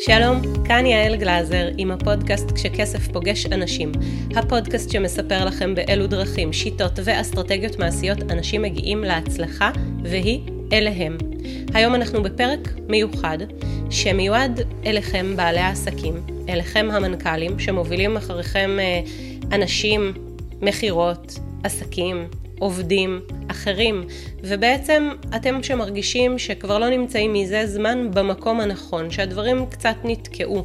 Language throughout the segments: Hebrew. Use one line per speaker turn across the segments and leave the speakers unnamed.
שלום, כאן יעל גלאזר עם הפודקאסט כשכסף פוגש אנשים. הפודקאסט שמספר לכם באילו דרכים, שיטות ואסטרטגיות מעשיות אנשים מגיעים להצלחה, והיא אליהם. היום אנחנו בפרק מיוחד שמיועד אליכם בעלי העסקים, אליכם המנכ"לים שמובילים אחריכם אה, אנשים, מכירות, עסקים, עובדים, אחרים, ובעצם אתם שמרגישים שכבר לא נמצאים מזה זמן במקום הנכון, שהדברים קצת נתקעו.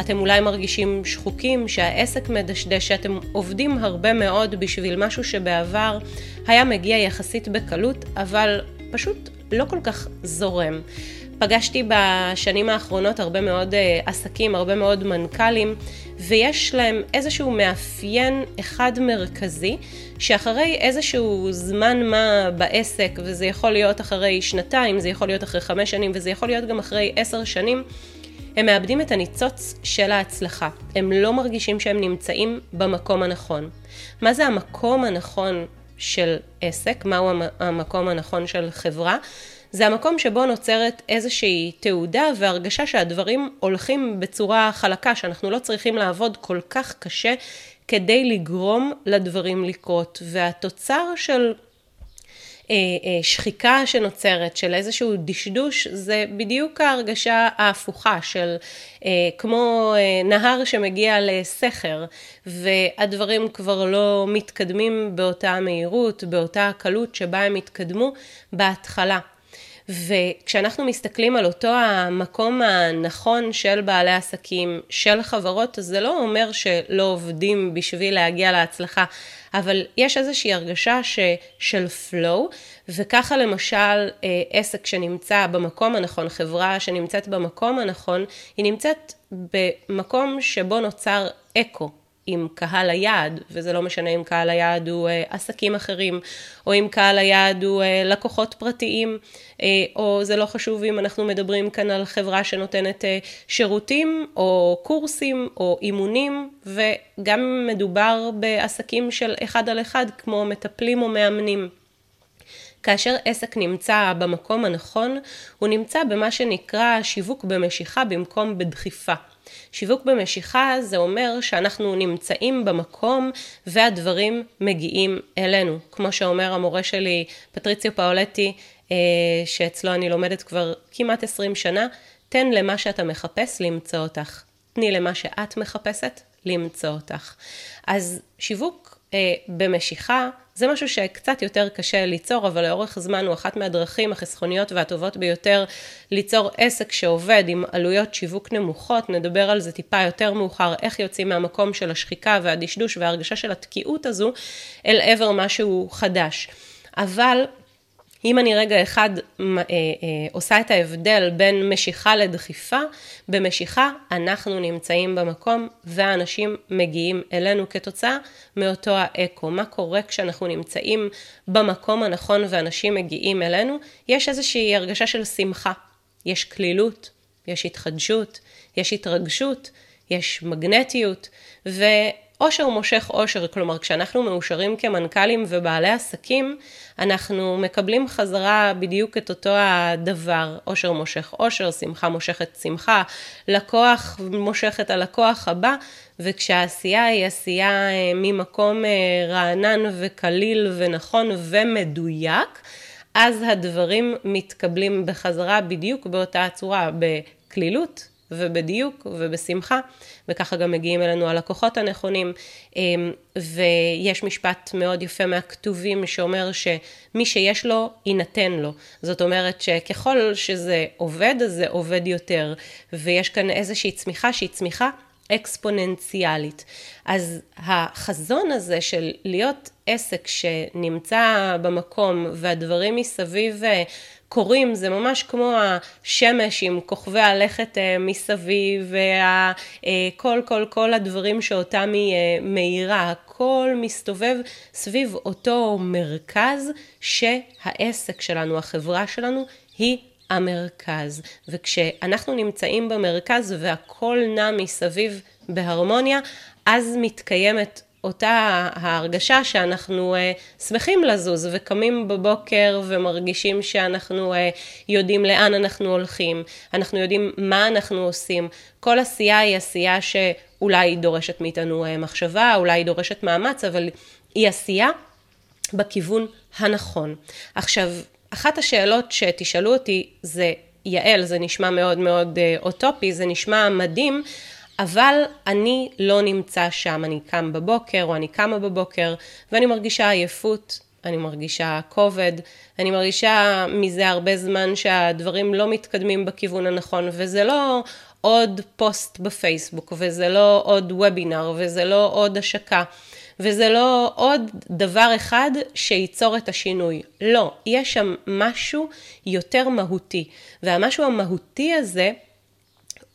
אתם אולי מרגישים שחוקים, שהעסק מדשדש, שאתם עובדים הרבה מאוד בשביל משהו שבעבר היה מגיע יחסית בקלות, אבל פשוט לא כל כך זורם. פגשתי בשנים האחרונות הרבה מאוד אה, עסקים, הרבה מאוד מנכ"לים, ויש להם איזשהו מאפיין אחד מרכזי, שאחרי איזשהו זמן מה בעסק, וזה יכול להיות אחרי שנתיים, זה יכול להיות אחרי חמש שנים, וזה יכול להיות גם אחרי עשר שנים, הם מאבדים את הניצוץ של ההצלחה. הם לא מרגישים שהם נמצאים במקום הנכון. מה זה המקום הנכון של עסק? מהו המקום הנכון של חברה? זה המקום שבו נוצרת איזושהי תעודה והרגשה שהדברים הולכים בצורה חלקה, שאנחנו לא צריכים לעבוד כל כך קשה כדי לגרום לדברים לקרות. והתוצר של אה, אה, שחיקה שנוצרת, של איזשהו דשדוש, זה בדיוק ההרגשה ההפוכה של אה, כמו נהר שמגיע לסכר, והדברים כבר לא מתקדמים באותה מהירות, באותה קלות שבה הם התקדמו בהתחלה. וכשאנחנו מסתכלים על אותו המקום הנכון של בעלי עסקים, של חברות, אז זה לא אומר שלא עובדים בשביל להגיע להצלחה, אבל יש איזושהי הרגשה ש, של flow, וככה למשל אה, עסק שנמצא במקום הנכון, חברה שנמצאת במקום הנכון, היא נמצאת במקום שבו נוצר אקו, עם קהל היעד, וזה לא משנה אם קהל היעד הוא אה, עסקים אחרים, או אם קהל היעד הוא אה, לקוחות פרטיים, אה, או זה לא חשוב אם אנחנו מדברים כאן על חברה שנותנת שירותים, או קורסים, או אימונים, וגם מדובר בעסקים של אחד על אחד, כמו מטפלים או מאמנים. כאשר עסק נמצא במקום הנכון, הוא נמצא במה שנקרא שיווק במשיכה במקום בדחיפה. שיווק במשיכה זה אומר שאנחנו נמצאים במקום והדברים מגיעים אלינו. כמו שאומר המורה שלי, פטריציו פאולטי, אה, שאצלו אני לומדת כבר כמעט 20 שנה, תן למה שאתה מחפש למצוא אותך. תני למה שאת מחפשת למצוא אותך. אז שיווק אה, במשיכה זה משהו שקצת יותר קשה ליצור, אבל לאורך זמן הוא אחת מהדרכים החסכוניות והטובות ביותר ליצור עסק שעובד עם עלויות שיווק נמוכות, נדבר על זה טיפה יותר מאוחר, איך יוצאים מהמקום של השחיקה והדשדוש וההרגשה של התקיעות הזו אל עבר משהו חדש. אבל אם אני רגע אחד אה, אה, עושה את ההבדל בין משיכה לדחיפה, במשיכה אנחנו נמצאים במקום והאנשים מגיעים אלינו כתוצאה מאותו האקו. מה קורה כשאנחנו נמצאים במקום הנכון ואנשים מגיעים אלינו? יש איזושהי הרגשה של שמחה, יש כלילות, יש התחדשות, יש התרגשות, יש מגנטיות, ו... עושר מושך עושר, כלומר כשאנחנו מאושרים כמנכ"לים ובעלי עסקים, אנחנו מקבלים חזרה בדיוק את אותו הדבר, עושר מושך עושר, שמחה מושכת שמחה, לקוח מושך את הלקוח הבא, וכשהעשייה היא עשייה אה, ממקום אה, רענן וקליל ונכון ומדויק, אז הדברים מתקבלים בחזרה בדיוק באותה הצורה, בקלילות ובדיוק ובשמחה, וככה גם מגיעים אלינו הלקוחות הנכונים. אמ, ויש משפט מאוד יפה מהכתובים שאומר שמי שיש לו, יינתן לו. זאת אומרת שככל שזה עובד, אז זה עובד יותר. ויש כאן איזושהי צמיחה שהיא צמיחה אקספוננציאלית. אז החזון הזה של להיות עסק שנמצא במקום והדברים מסביב אה, קורים, זה ממש כמו השמש עם כוכבי הלכת אה, מסביב, וכל כל כל הדברים שאותם היא אה, מאירה, הכל מסתובב סביב אותו מרכז שהעסק שלנו, החברה שלנו, היא המרכז. וכשאנחנו נמצאים במרכז והכל נע מסביב בהרמוניה, אז מתקיימת אותה ההרגשה שאנחנו uh, שמחים לזוז וקמים בבוקר ומרגישים שאנחנו uh, יודעים לאן אנחנו הולכים, אנחנו יודעים מה אנחנו עושים. כל עשייה היא עשייה שאולי דורשת מאיתנו uh, מחשבה, אולי דורשת מאמץ, אבל היא עשייה בכיוון הנכון. עכשיו, אחת השאלות שתשאלו אותי זה, יעל, זה נשמע מאוד מאוד uh, אוטופי, זה נשמע מדהים, אבל אני לא נמצא שם, אני קם בבוקר או אני קמה בבוקר ואני מרגישה עייפות, אני מרגישה כובד, אני מרגישה מזה הרבה זמן שהדברים לא מתקדמים בכיוון הנכון וזה לא עוד פוסט בפייסבוק וזה לא עוד וובינר וזה לא עוד השקה. וזה לא עוד דבר אחד שייצור את השינוי. לא, יש שם משהו יותר מהותי. והמשהו המהותי הזה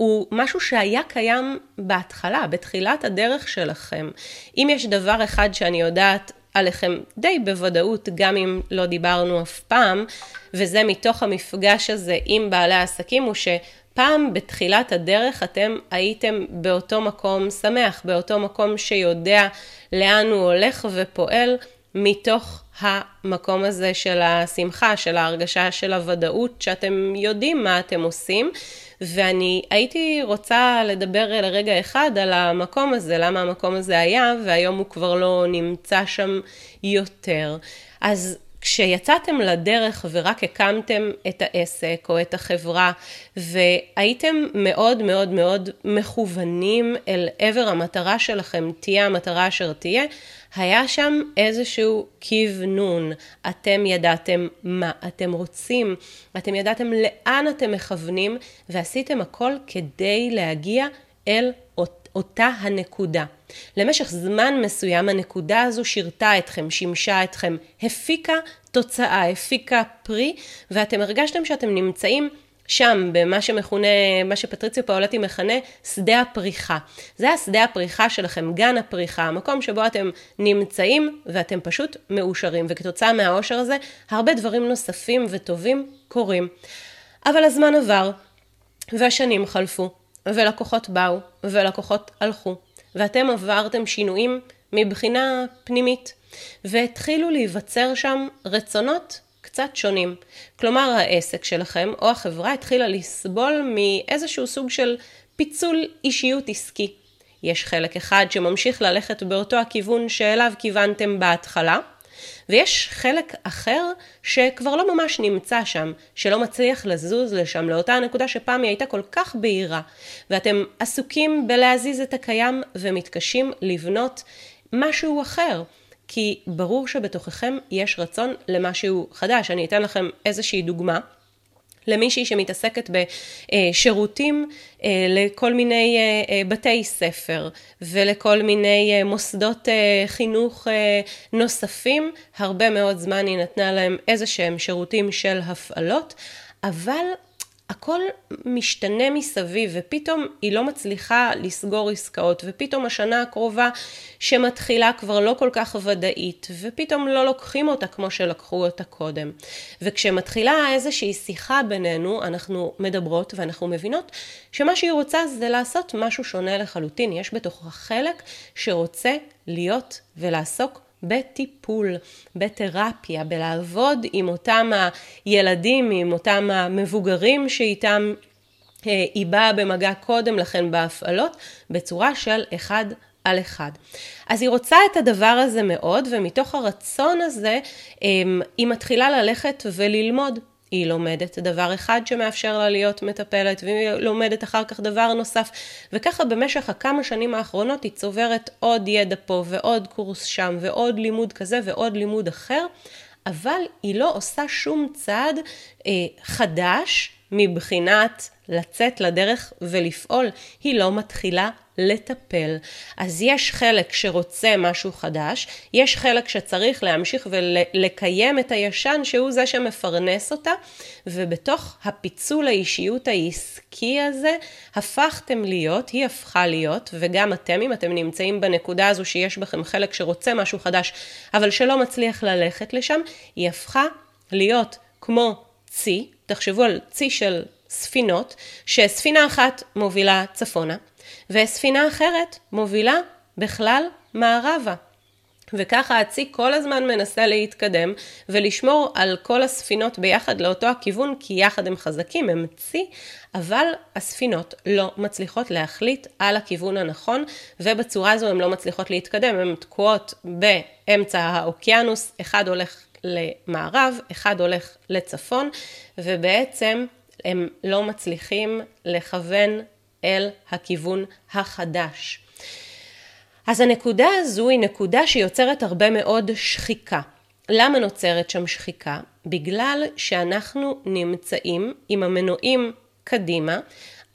הוא משהו שהיה קיים בהתחלה, בתחילת הדרך שלכם. אם יש דבר אחד שאני יודעת עליכם די בוודאות, גם אם לא דיברנו אף פעם, וזה מתוך המפגש הזה עם בעלי העסקים, הוא שפעם בתחילת הדרך אתם הייתם באותו מקום שמח, באותו מקום שיודע לאן הוא הולך ופועל מתוך המקום הזה של השמחה, של ההרגשה של הוודאות, שאתם יודעים מה אתם עושים. ואני הייתי רוצה לדבר לרגע אחד על המקום הזה, למה המקום הזה היה, והיום הוא כבר לא נמצא שם יותר. אז כשיצאתם לדרך ורק הקמתם את העסק או את החברה והייתם מאוד מאוד מאוד מכוונים אל עבר המטרה שלכם, תהיה המטרה אשר תהיה, היה שם איזשהו כוונון. אתם ידעתם מה אתם רוצים, אתם ידעתם לאן אתם מכוונים ועשיתם הכל כדי להגיע אל אותה הנקודה. למשך זמן מסוים הנקודה הזו שירתה אתכם, שימשה אתכם, הפיקה תוצאה, הפיקה פרי, ואתם הרגשתם שאתם נמצאים שם, במה שמכונה, מה שפטריציו פאולטי מכנה, שדה הפריחה. זה השדה הפריחה שלכם, גן הפריחה, המקום שבו אתם נמצאים ואתם פשוט מאושרים, וכתוצאה מהאושר הזה, הרבה דברים נוספים וטובים קורים. אבל הזמן עבר, והשנים חלפו, ולקוחות באו, ולקוחות הלכו, ואתם עברתם שינויים מבחינה פנימית, והתחילו להיווצר שם רצונות קצת שונים. כלומר, העסק שלכם או החברה התחילה לסבול מאיזשהו סוג של פיצול אישיות עסקי. יש חלק אחד שממשיך ללכת באותו הכיוון שאליו כיוונתם בהתחלה, ויש חלק אחר שכבר לא ממש נמצא שם, שלא מצליח לזוז לשם, לאותה הנקודה שפעם היא הייתה כל כך בהירה, ואתם עסוקים בלהזיז את הקיים ומתקשים לבנות משהו אחר. כי ברור שבתוככם יש רצון למשהו חדש. אני אתן לכם איזושהי דוגמה. למישהי שמתעסקת בשירותים אה, לכל מיני אה, אה, בתי ספר ולכל מיני מוסדות חינוך נוספים, הרבה מאוד זמן היא נתנה להם איזה שהם שירותים של הפעלות, אבל הכל משתנה מסביב, ופתאום היא לא מצליחה לסגור עסקאות, ופתאום השנה הקרובה שמתחילה כבר לא כל כך ודאית, ופתאום לא לוקחים אותה כמו שלקחו אותה קודם. וכשמתחילה איזושהי שיחה בינינו, אנחנו מדברות ואנחנו מבינות שמה שהיא רוצה זה לעשות משהו שונה לחלוטין. יש בתוכה חלק שרוצה להיות ולעסוק בטיפול, בתרפיה, בלעבוד עם אותם הילדים, עם אותם המבוגרים שאיתם אה, היא באה במגע קודם לכן בהפעלות, בצורה של אחד על אחד. אז היא רוצה את הדבר הזה מאוד, ומתוך הרצון הזה אמ, היא מתחילה ללכת וללמוד. היא לומדת דבר אחד שמאפשר לה להיות מטפלת, והיא לומדת אחר כך דבר נוסף, וככה במשך הכמה שנים האחרונות היא צוברת עוד ידע פה ועוד קורס שם ועוד לימוד כזה ועוד לימוד אחר, אבל היא לא עושה שום צעד אה, חדש מבחינת לצאת לדרך ולפעול, היא לא מתחילה לטפל. אז יש חלק שרוצה משהו חדש, יש חלק שצריך להמשיך ולקיים את הישן שהוא זה שמפרנס אותה, ובתוך הפיצול האישיות העסקי הזה הפכתם להיות, היא הפכה להיות, וגם אתם, אם אתם נמצאים בנקודה הזו שיש בכם חלק שרוצה משהו חדש, אבל שלא מצליח ללכת לשם, היא הפכה להיות כמו צי, תחשבו על צי של ספינות, שספינה אחת מובילה צפונה, וספינה אחרת מובילה בכלל מערבה. וככה הצי כל הזמן מנסה להתקדם ולשמור על כל הספינות ביחד לאותו הכיוון, כי יחד הם חזקים, הם צי, אבל הספינות לא מצליחות להחליט על הכיוון הנכון, ובצורה הזו הן לא מצליחות להתקדם, הן תקועות באמצע האוקיינוס, אחד הולך למערב, אחד הולך לצפון, ובעצם הם לא מצליחים לכוון אל הכיוון החדש. אז הנקודה הזו היא נקודה שיוצרת הרבה מאוד שחיקה. למה נוצרת שם שחיקה? בגלל שאנחנו נמצאים עם המנועים קדימה,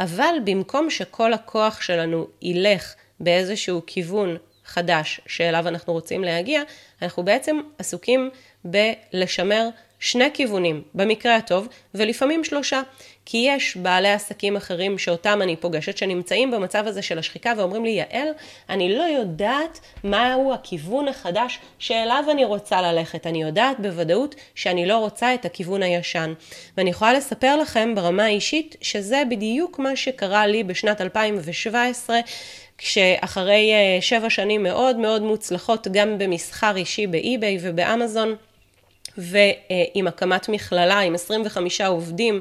אבל במקום שכל הכוח שלנו ילך באיזשהו כיוון חדש שאליו אנחנו רוצים להגיע, אנחנו בעצם עסוקים בלשמר שני כיוונים, במקרה הטוב, ולפעמים שלושה. כי יש בעלי עסקים אחרים שאותם אני פוגשת, שנמצאים במצב הזה של השחיקה ואומרים לי, יעל, אני לא יודעת מהו הכיוון החדש שאליו אני רוצה ללכת. אני יודעת בוודאות שאני לא רוצה את הכיוון הישן. ואני יכולה לספר לכם ברמה האישית שזה בדיוק מה שקרה לי בשנת 2017. כשאחרי אה, שבע שנים מאוד מאוד מוצלחות גם במסחר אישי באי-ביי ובאמזון, ועם הקמת מכללה עם 25 עובדים,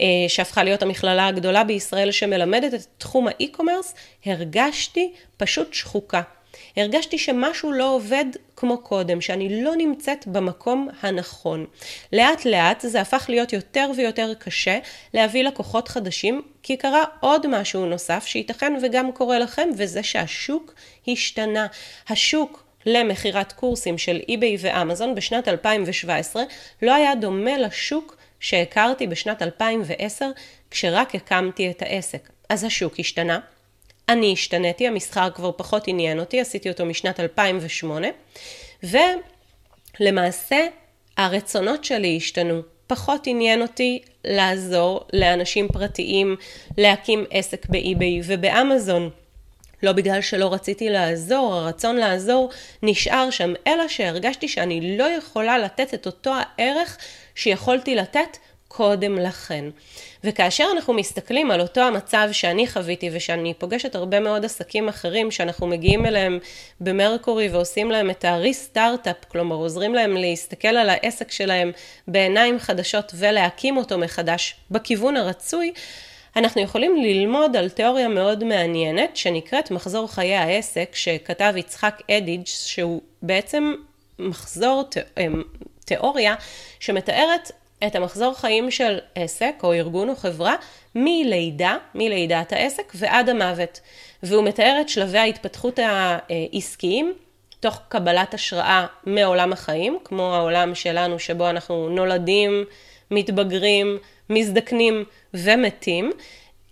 אה, שהפכה להיות המכללה הגדולה בישראל שמלמדת את תחום האי-קומרס, הרגשתי פשוט שחוקה. הרגשתי שמשהו לא עובד כמו קודם, שאני לא נמצאת במקום הנכון. לאט לאט זה הפך להיות יותר ויותר קשה להביא לקוחות חדשים, כי קרה עוד משהו נוסף שייתכן וגם קורה לכם, וזה שהשוק השתנה. השוק למכירת קורסים של eBay ואמזון בשנת 2017 לא היה דומה לשוק שהכרתי בשנת 2010 כשרק הקמתי את העסק. אז השוק השתנה, אני השתניתי, המסחר כבר פחות עניין אותי, עשיתי אותו משנת 2008, ולמעשה הרצונות שלי השתנו. פחות עניין אותי לעזור לאנשים פרטיים להקים עסק באי-ביי ובאמזון. לא בגלל שלא רציתי לעזור, הרצון לעזור נשאר שם, אלא שהרגשתי שאני לא יכולה לתת את אותו הערך שיכולתי לתת קודם לכן. וכאשר אנחנו מסתכלים על אותו המצב שאני חוויתי ושאני פוגשת הרבה מאוד עסקים אחרים שאנחנו מגיעים אליהם במרקורי ועושים להם את הריסטארט-אפ, כלומר עוזרים להם להסתכל על העסק שלהם בעיניים חדשות ולהקים אותו מחדש בכיוון הרצוי, אנחנו יכולים ללמוד על תיאוריה מאוד מעניינת שנקראת מחזור חיי העסק שכתב יצחק אדיג' שהוא בעצם מחזור אמ, תיאוריה שמתארת את המחזור חיים של עסק או ארגון או חברה מלידה, מלידת העסק ועד המוות. והוא מתאר את שלבי ההתפתחות העסקיים תוך קבלת השראה מעולם החיים, כמו העולם שלנו שבו אנחנו נולדים, מתבגרים, מזדקנים ומתים,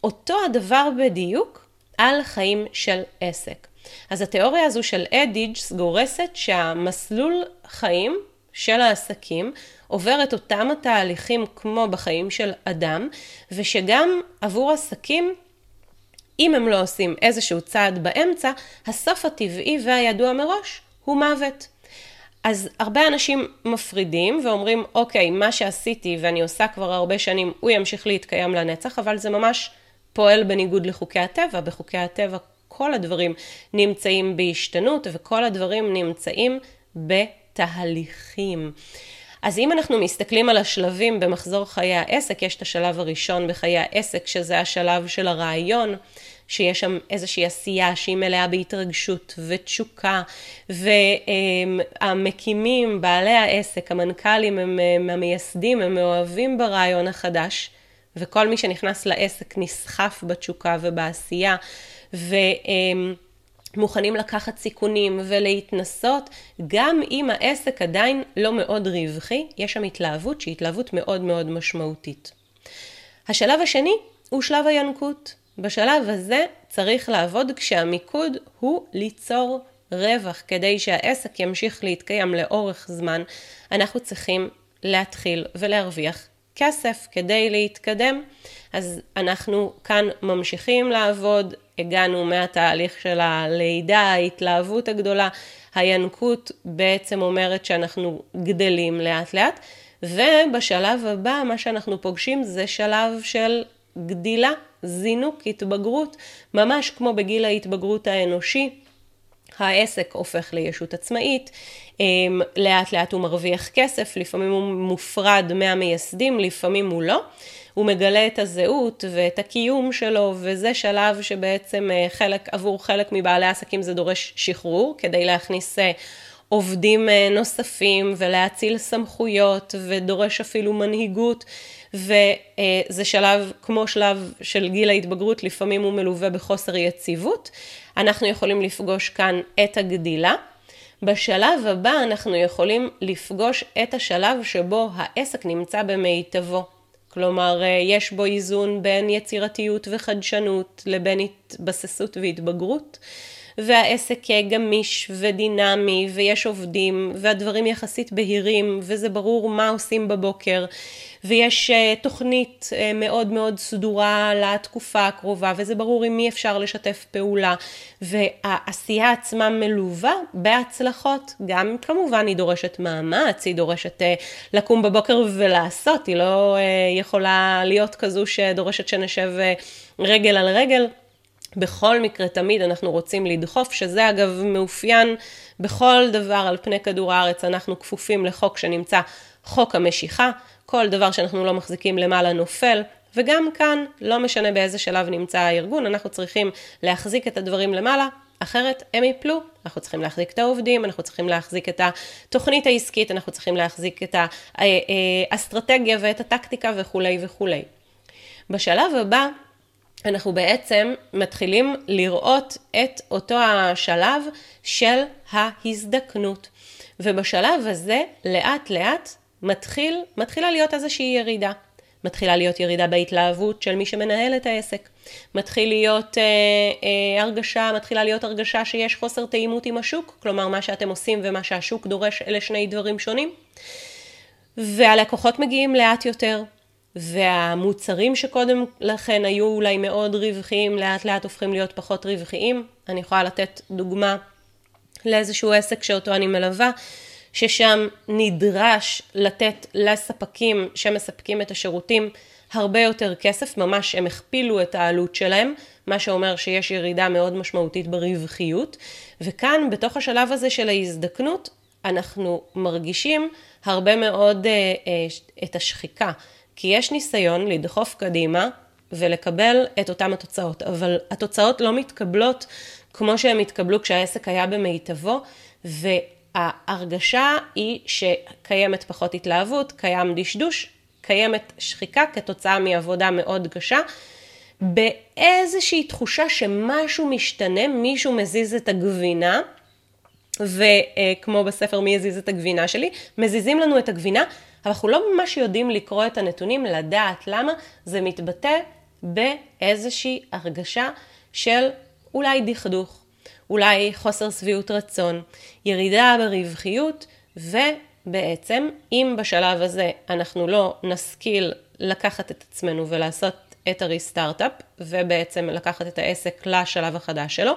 אותו הדבר בדיוק על חיים של עסק. אז התיאוריה הזו של אדיג'ס גורסת שהמסלול חיים של העסקים עובר את אותם התהליכים כמו בחיים של אדם, ושגם עבור עסקים, אם הם לא עושים איזשהו צעד באמצע, הסוף הטבעי והידוע מראש הוא מוות. אז הרבה אנשים מפרידים ואומרים, אוקיי, מה שעשיתי ואני עושה כבר הרבה שנים, הוא ימשיך להתקיים לנצח, אבל זה ממש פועל בניגוד לחוקי הטבע. בחוקי הטבע כל הדברים נמצאים בהשתנות וכל הדברים נמצאים בתהליכים. אז אם אנחנו מסתכלים על השלבים במחזור חיי העסק, יש את השלב הראשון בחיי העסק, שזה השלב של הרעיון, שיש שם איזושהי עשייה שהיא מלאה בהתרגשות ותשוקה, והמקימים, בעלי העסק, המנכ"לים, הם, הם המייסדים, הם מאוהבים ברעיון החדש, וכל מי שנכנס לעסק נסחף בתשוקה ובעשייה, ומוכנים לקחת סיכונים ולהתנסות, גם אם העסק עדיין לא מאוד רווחי, יש שם התלהבות שהיא התלהבות מאוד מאוד משמעותית. השלב השני הוא שלב הינקות. בשלב הזה צריך לעבוד כשהמיקוד הוא ליצור רווח. כדי שהעסק ימשיך להתקיים לאורך זמן, אנחנו צריכים להתחיל ולהרוויח כסף כדי להתקדם. אז אנחנו כאן ממשיכים לעבוד, הגענו מהתהליך של הלידה, ההתלהבות הגדולה, הינקות בעצם אומרת שאנחנו גדלים לאט לאט, ובשלב הבא מה שאנחנו פוגשים זה שלב של גדילה, זינוק, התבגרות, ממש כמו בגיל ההתבגרות האנושי. העסק הופך לישות עצמאית, אמ, לאט לאט הוא מרוויח כסף, לפעמים הוא מופרד מהמייסדים, לפעמים הוא לא. הוא מגלה את הזהות ואת הקיום שלו, וזה שלב שבעצם אה, חלק, עבור חלק מבעלי העסקים זה דורש שחרור, כדי להכניס אה, עובדים אה, נוספים ולהציל סמכויות, ודורש אפילו מנהיגות. וזה שלב, כמו שלב של גיל ההתבגרות, לפעמים הוא מלווה בחוסר יציבות. אנחנו יכולים לפגוש כאן את הגדילה. בשלב הבא אנחנו יכולים לפגוש את השלב שבו העסק נמצא במיטבו. כלומר, אה, יש בו איזון בין יצירתיות וחדשנות לבין התבססות והתבגרות. והעסק גמיש ודינמי ויש עובדים והדברים יחסית בהירים וזה ברור מה עושים בבוקר. ויש אה, תוכנית אה, מאוד מאוד סדורה לתקופה הקרובה וזה ברור עם מי אפשר לשתף פעולה. והעשייה עצמה מלווה בהצלחות גם כמובן היא דורשת מאמץ היא דורשת אה, לקום בבוקר ולעשות היא לא יכולה להיות כזו שדורשת שנשב רגל על רגל בכל מקרה, תמיד אנחנו רוצים לדחוף, שזה אגב מאופיין בכל דבר על פני כדור הארץ, אנחנו כפופים לחוק שנמצא חוק המשיכה, כל דבר שאנחנו לא מחזיקים למעלה נופל, וגם כאן, לא משנה באיזה שלב נמצא הארגון, אנחנו צריכים להחזיק את הדברים למעלה, אחרת הם יפלו. אנחנו צריכים להחזיק את העובדים, אנחנו צריכים להחזיק את התוכנית העסקית, אנחנו צריכים להחזיק את האסטרטגיה ואת הטקטיקה וכולי וכולי. בשלב הבא, אנחנו בעצם מתחילים לראות את אותו השלב של ההזדקנות. ובשלב הזה, לאט לאט, מתחיל, מתחילה להיות איזושהי ירידה. מתחילה להיות ירידה בהתלהבות של מי שמנהל את העסק. מתחיל להיות אה, אה, הרגשה, מתחילה להיות הרגשה שיש חוסר תאימות עם השוק, כלומר מה שאתם עושים ומה שהשוק דורש אלה שני דברים שונים. והלקוחות מגיעים לאט יותר, והמוצרים שקודם לכן היו אולי מאוד רווחיים, לאט לאט הופכים להיות פחות רווחיים. אני יכולה לתת דוגמה לאיזשהו עסק שאותו אני מלווה, ששם נדרש לתת לספקים שמספקים את השירותים הרבה יותר כסף, ממש הם הכפילו את העלות שלהם, מה שאומר שיש ירידה מאוד משמעותית ברווחיות. וכאן, בתוך השלב הזה של ההזדקנות, אנחנו מרגישים הרבה מאוד אה, אה, את השחיקה. כי יש ניסיון לדחוף קדימה ולקבל את אותן התוצאות, אבל התוצאות לא מתקבלות כמו שהן התקבלו כשהעסק היה במיטבו, וההרגשה היא שקיימת פחות התלהבות, קיים דשדוש, קיימת שחיקה כתוצאה מעבודה מאוד קשה. באיזושהי תחושה שמשהו משתנה, מישהו מזיז את הגבינה, וכמו בספר מי יזיז את הגבינה שלי, מזיזים לנו את הגבינה אנחנו לא ממש יודעים לקרוא את הנתונים, לדעת למה זה מתבטא באיזושהי הרגשה של אולי דכדוך, אולי חוסר שביעות רצון, ירידה ברווחיות, ובעצם אם בשלב הזה אנחנו לא נשכיל לקחת את עצמנו ולעשות את הריסטארט-אפ, ובעצם לקחת את העסק לשלב החדש שלו,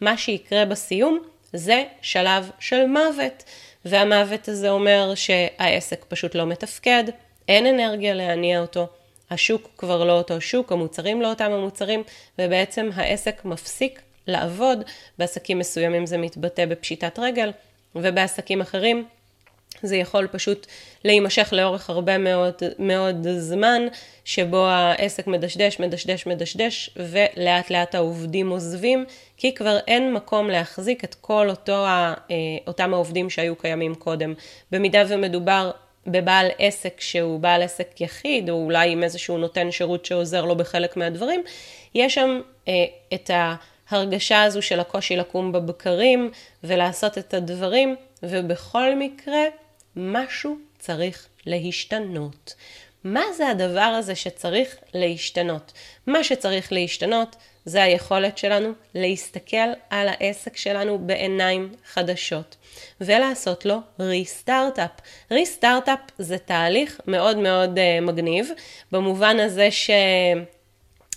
מה שיקרה בסיום זה שלב של מוות. והמוות הזה אומר שהעסק פשוט לא מתפקד, אין אנרגיה להניע אותו, השוק כבר לא אותו שוק, המוצרים לא אותם המוצרים, ובעצם העסק מפסיק לעבוד. בעסקים מסוימים זה מתבטא בפשיטת רגל, ובעסקים אחרים זה יכול פשוט להימשך לאורך הרבה מאוד, מאוד זמן, שבו העסק מדשדש, מדשדש, מדשדש, ולאט לאט העובדים עוזבים, כי כבר אין מקום להחזיק את כל אותו, אה, אותם העובדים שהיו קיימים קודם. במידה ומדובר בבעל עסק שהוא בעל עסק יחיד, או אולי עם איזשהו נותן שירות שעוזר לו בחלק מהדברים, יש שם אה, את ההרגשה הזו של הקושי לקום בבקרים ולעשות את הדברים, ובכל מקרה, משהו צריך להשתנות. מה זה הדבר הזה שצריך להשתנות? מה שצריך להשתנות זה היכולת שלנו להסתכל על העסק שלנו בעיניים חדשות ולעשות לו ריסטארט-אפ. ריסטארט-אפ זה תהליך מאוד מאוד uh, מגניב, במובן הזה ש...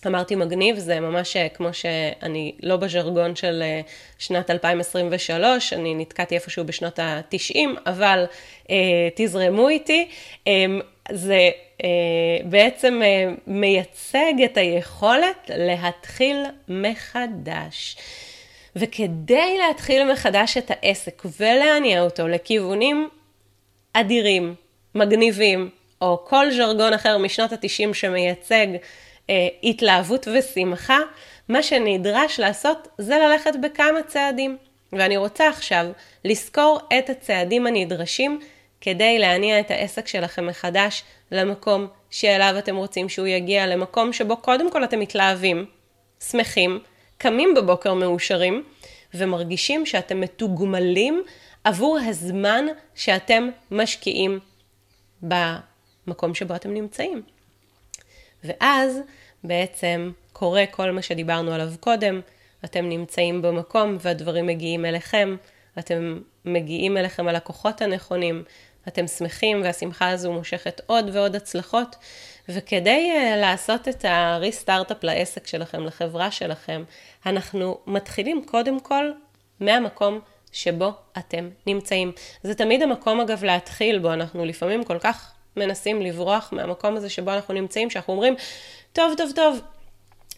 אמרתי מגניב, זה ממש אה, כמו שאני לא בז'רגון של אה, שנת 2023, אני נתקעתי איפשהו בשנות ה-90, אבל אה, תזרמו איתי. אה, זה אה, בעצם אה, מייצג את היכולת להתחיל מחדש. וכדי להתחיל מחדש את העסק ולהניע אותו לכיוונים אדירים, מגניבים, או כל ז'רגון אחר משנות התשעים שמייצג התלהבות ושמחה, מה שנדרש לעשות זה ללכת בכמה צעדים. ואני רוצה עכשיו לזכור את הצעדים הנדרשים כדי להניע את העסק שלכם מחדש למקום שאליו אתם רוצים שהוא יגיע, למקום שבו קודם כל אתם מתלהבים, שמחים, קמים בבוקר מאושרים, ומרגישים שאתם מתוגמלים עבור הזמן שאתם משקיעים במקום שבו אתם נמצאים. ואז בעצם קורה כל מה שדיברנו עליו קודם, אתם נמצאים במקום והדברים מגיעים אליכם, אתם מגיעים אליכם הלקוחות הנכונים, אתם שמחים והשמחה הזו מושכת עוד ועוד הצלחות, וכדי uh, לעשות את הריסטארט-אפ לעסק שלכם, לחברה שלכם, אנחנו מתחילים קודם כל מהמקום שבו אתם נמצאים. זה תמיד המקום אגב להתחיל בו, אנחנו לפעמים כל כך מנסים לברוח מהמקום הזה שבו אנחנו נמצאים, שאנחנו אומרים, טוב, טוב, טוב,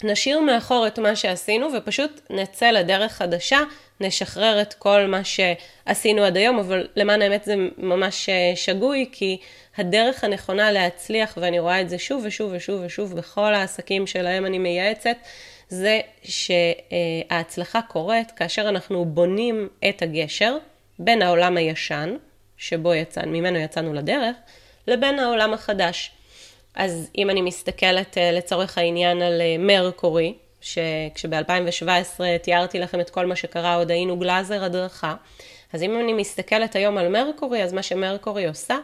נשאיר מאחור את מה שעשינו ופשוט נצא לדרך חדשה, נשחרר את כל מה שעשינו עד היום, אבל למען האמת זה ממש אה, שגוי, כי הדרך הנכונה להצליח, ואני רואה את זה שוב ושוב ושוב ושוב בכל העסקים שלהם אני מייעצת, זה שההצלחה קורית כאשר אנחנו בונים את הגשר בין העולם הישן, שבו יצאנו, ממנו יצאנו לדרך, לבין העולם החדש. אז אם אני מסתכלת אה, לצורך העניין על אה, מרקורי, שכשב-2017 תיארתי לכם את כל מה שקרה, עוד היינו גלאזר הדרכה, אז אם אני מסתכלת היום על מרקורי, אז מה שמרקורי עושה,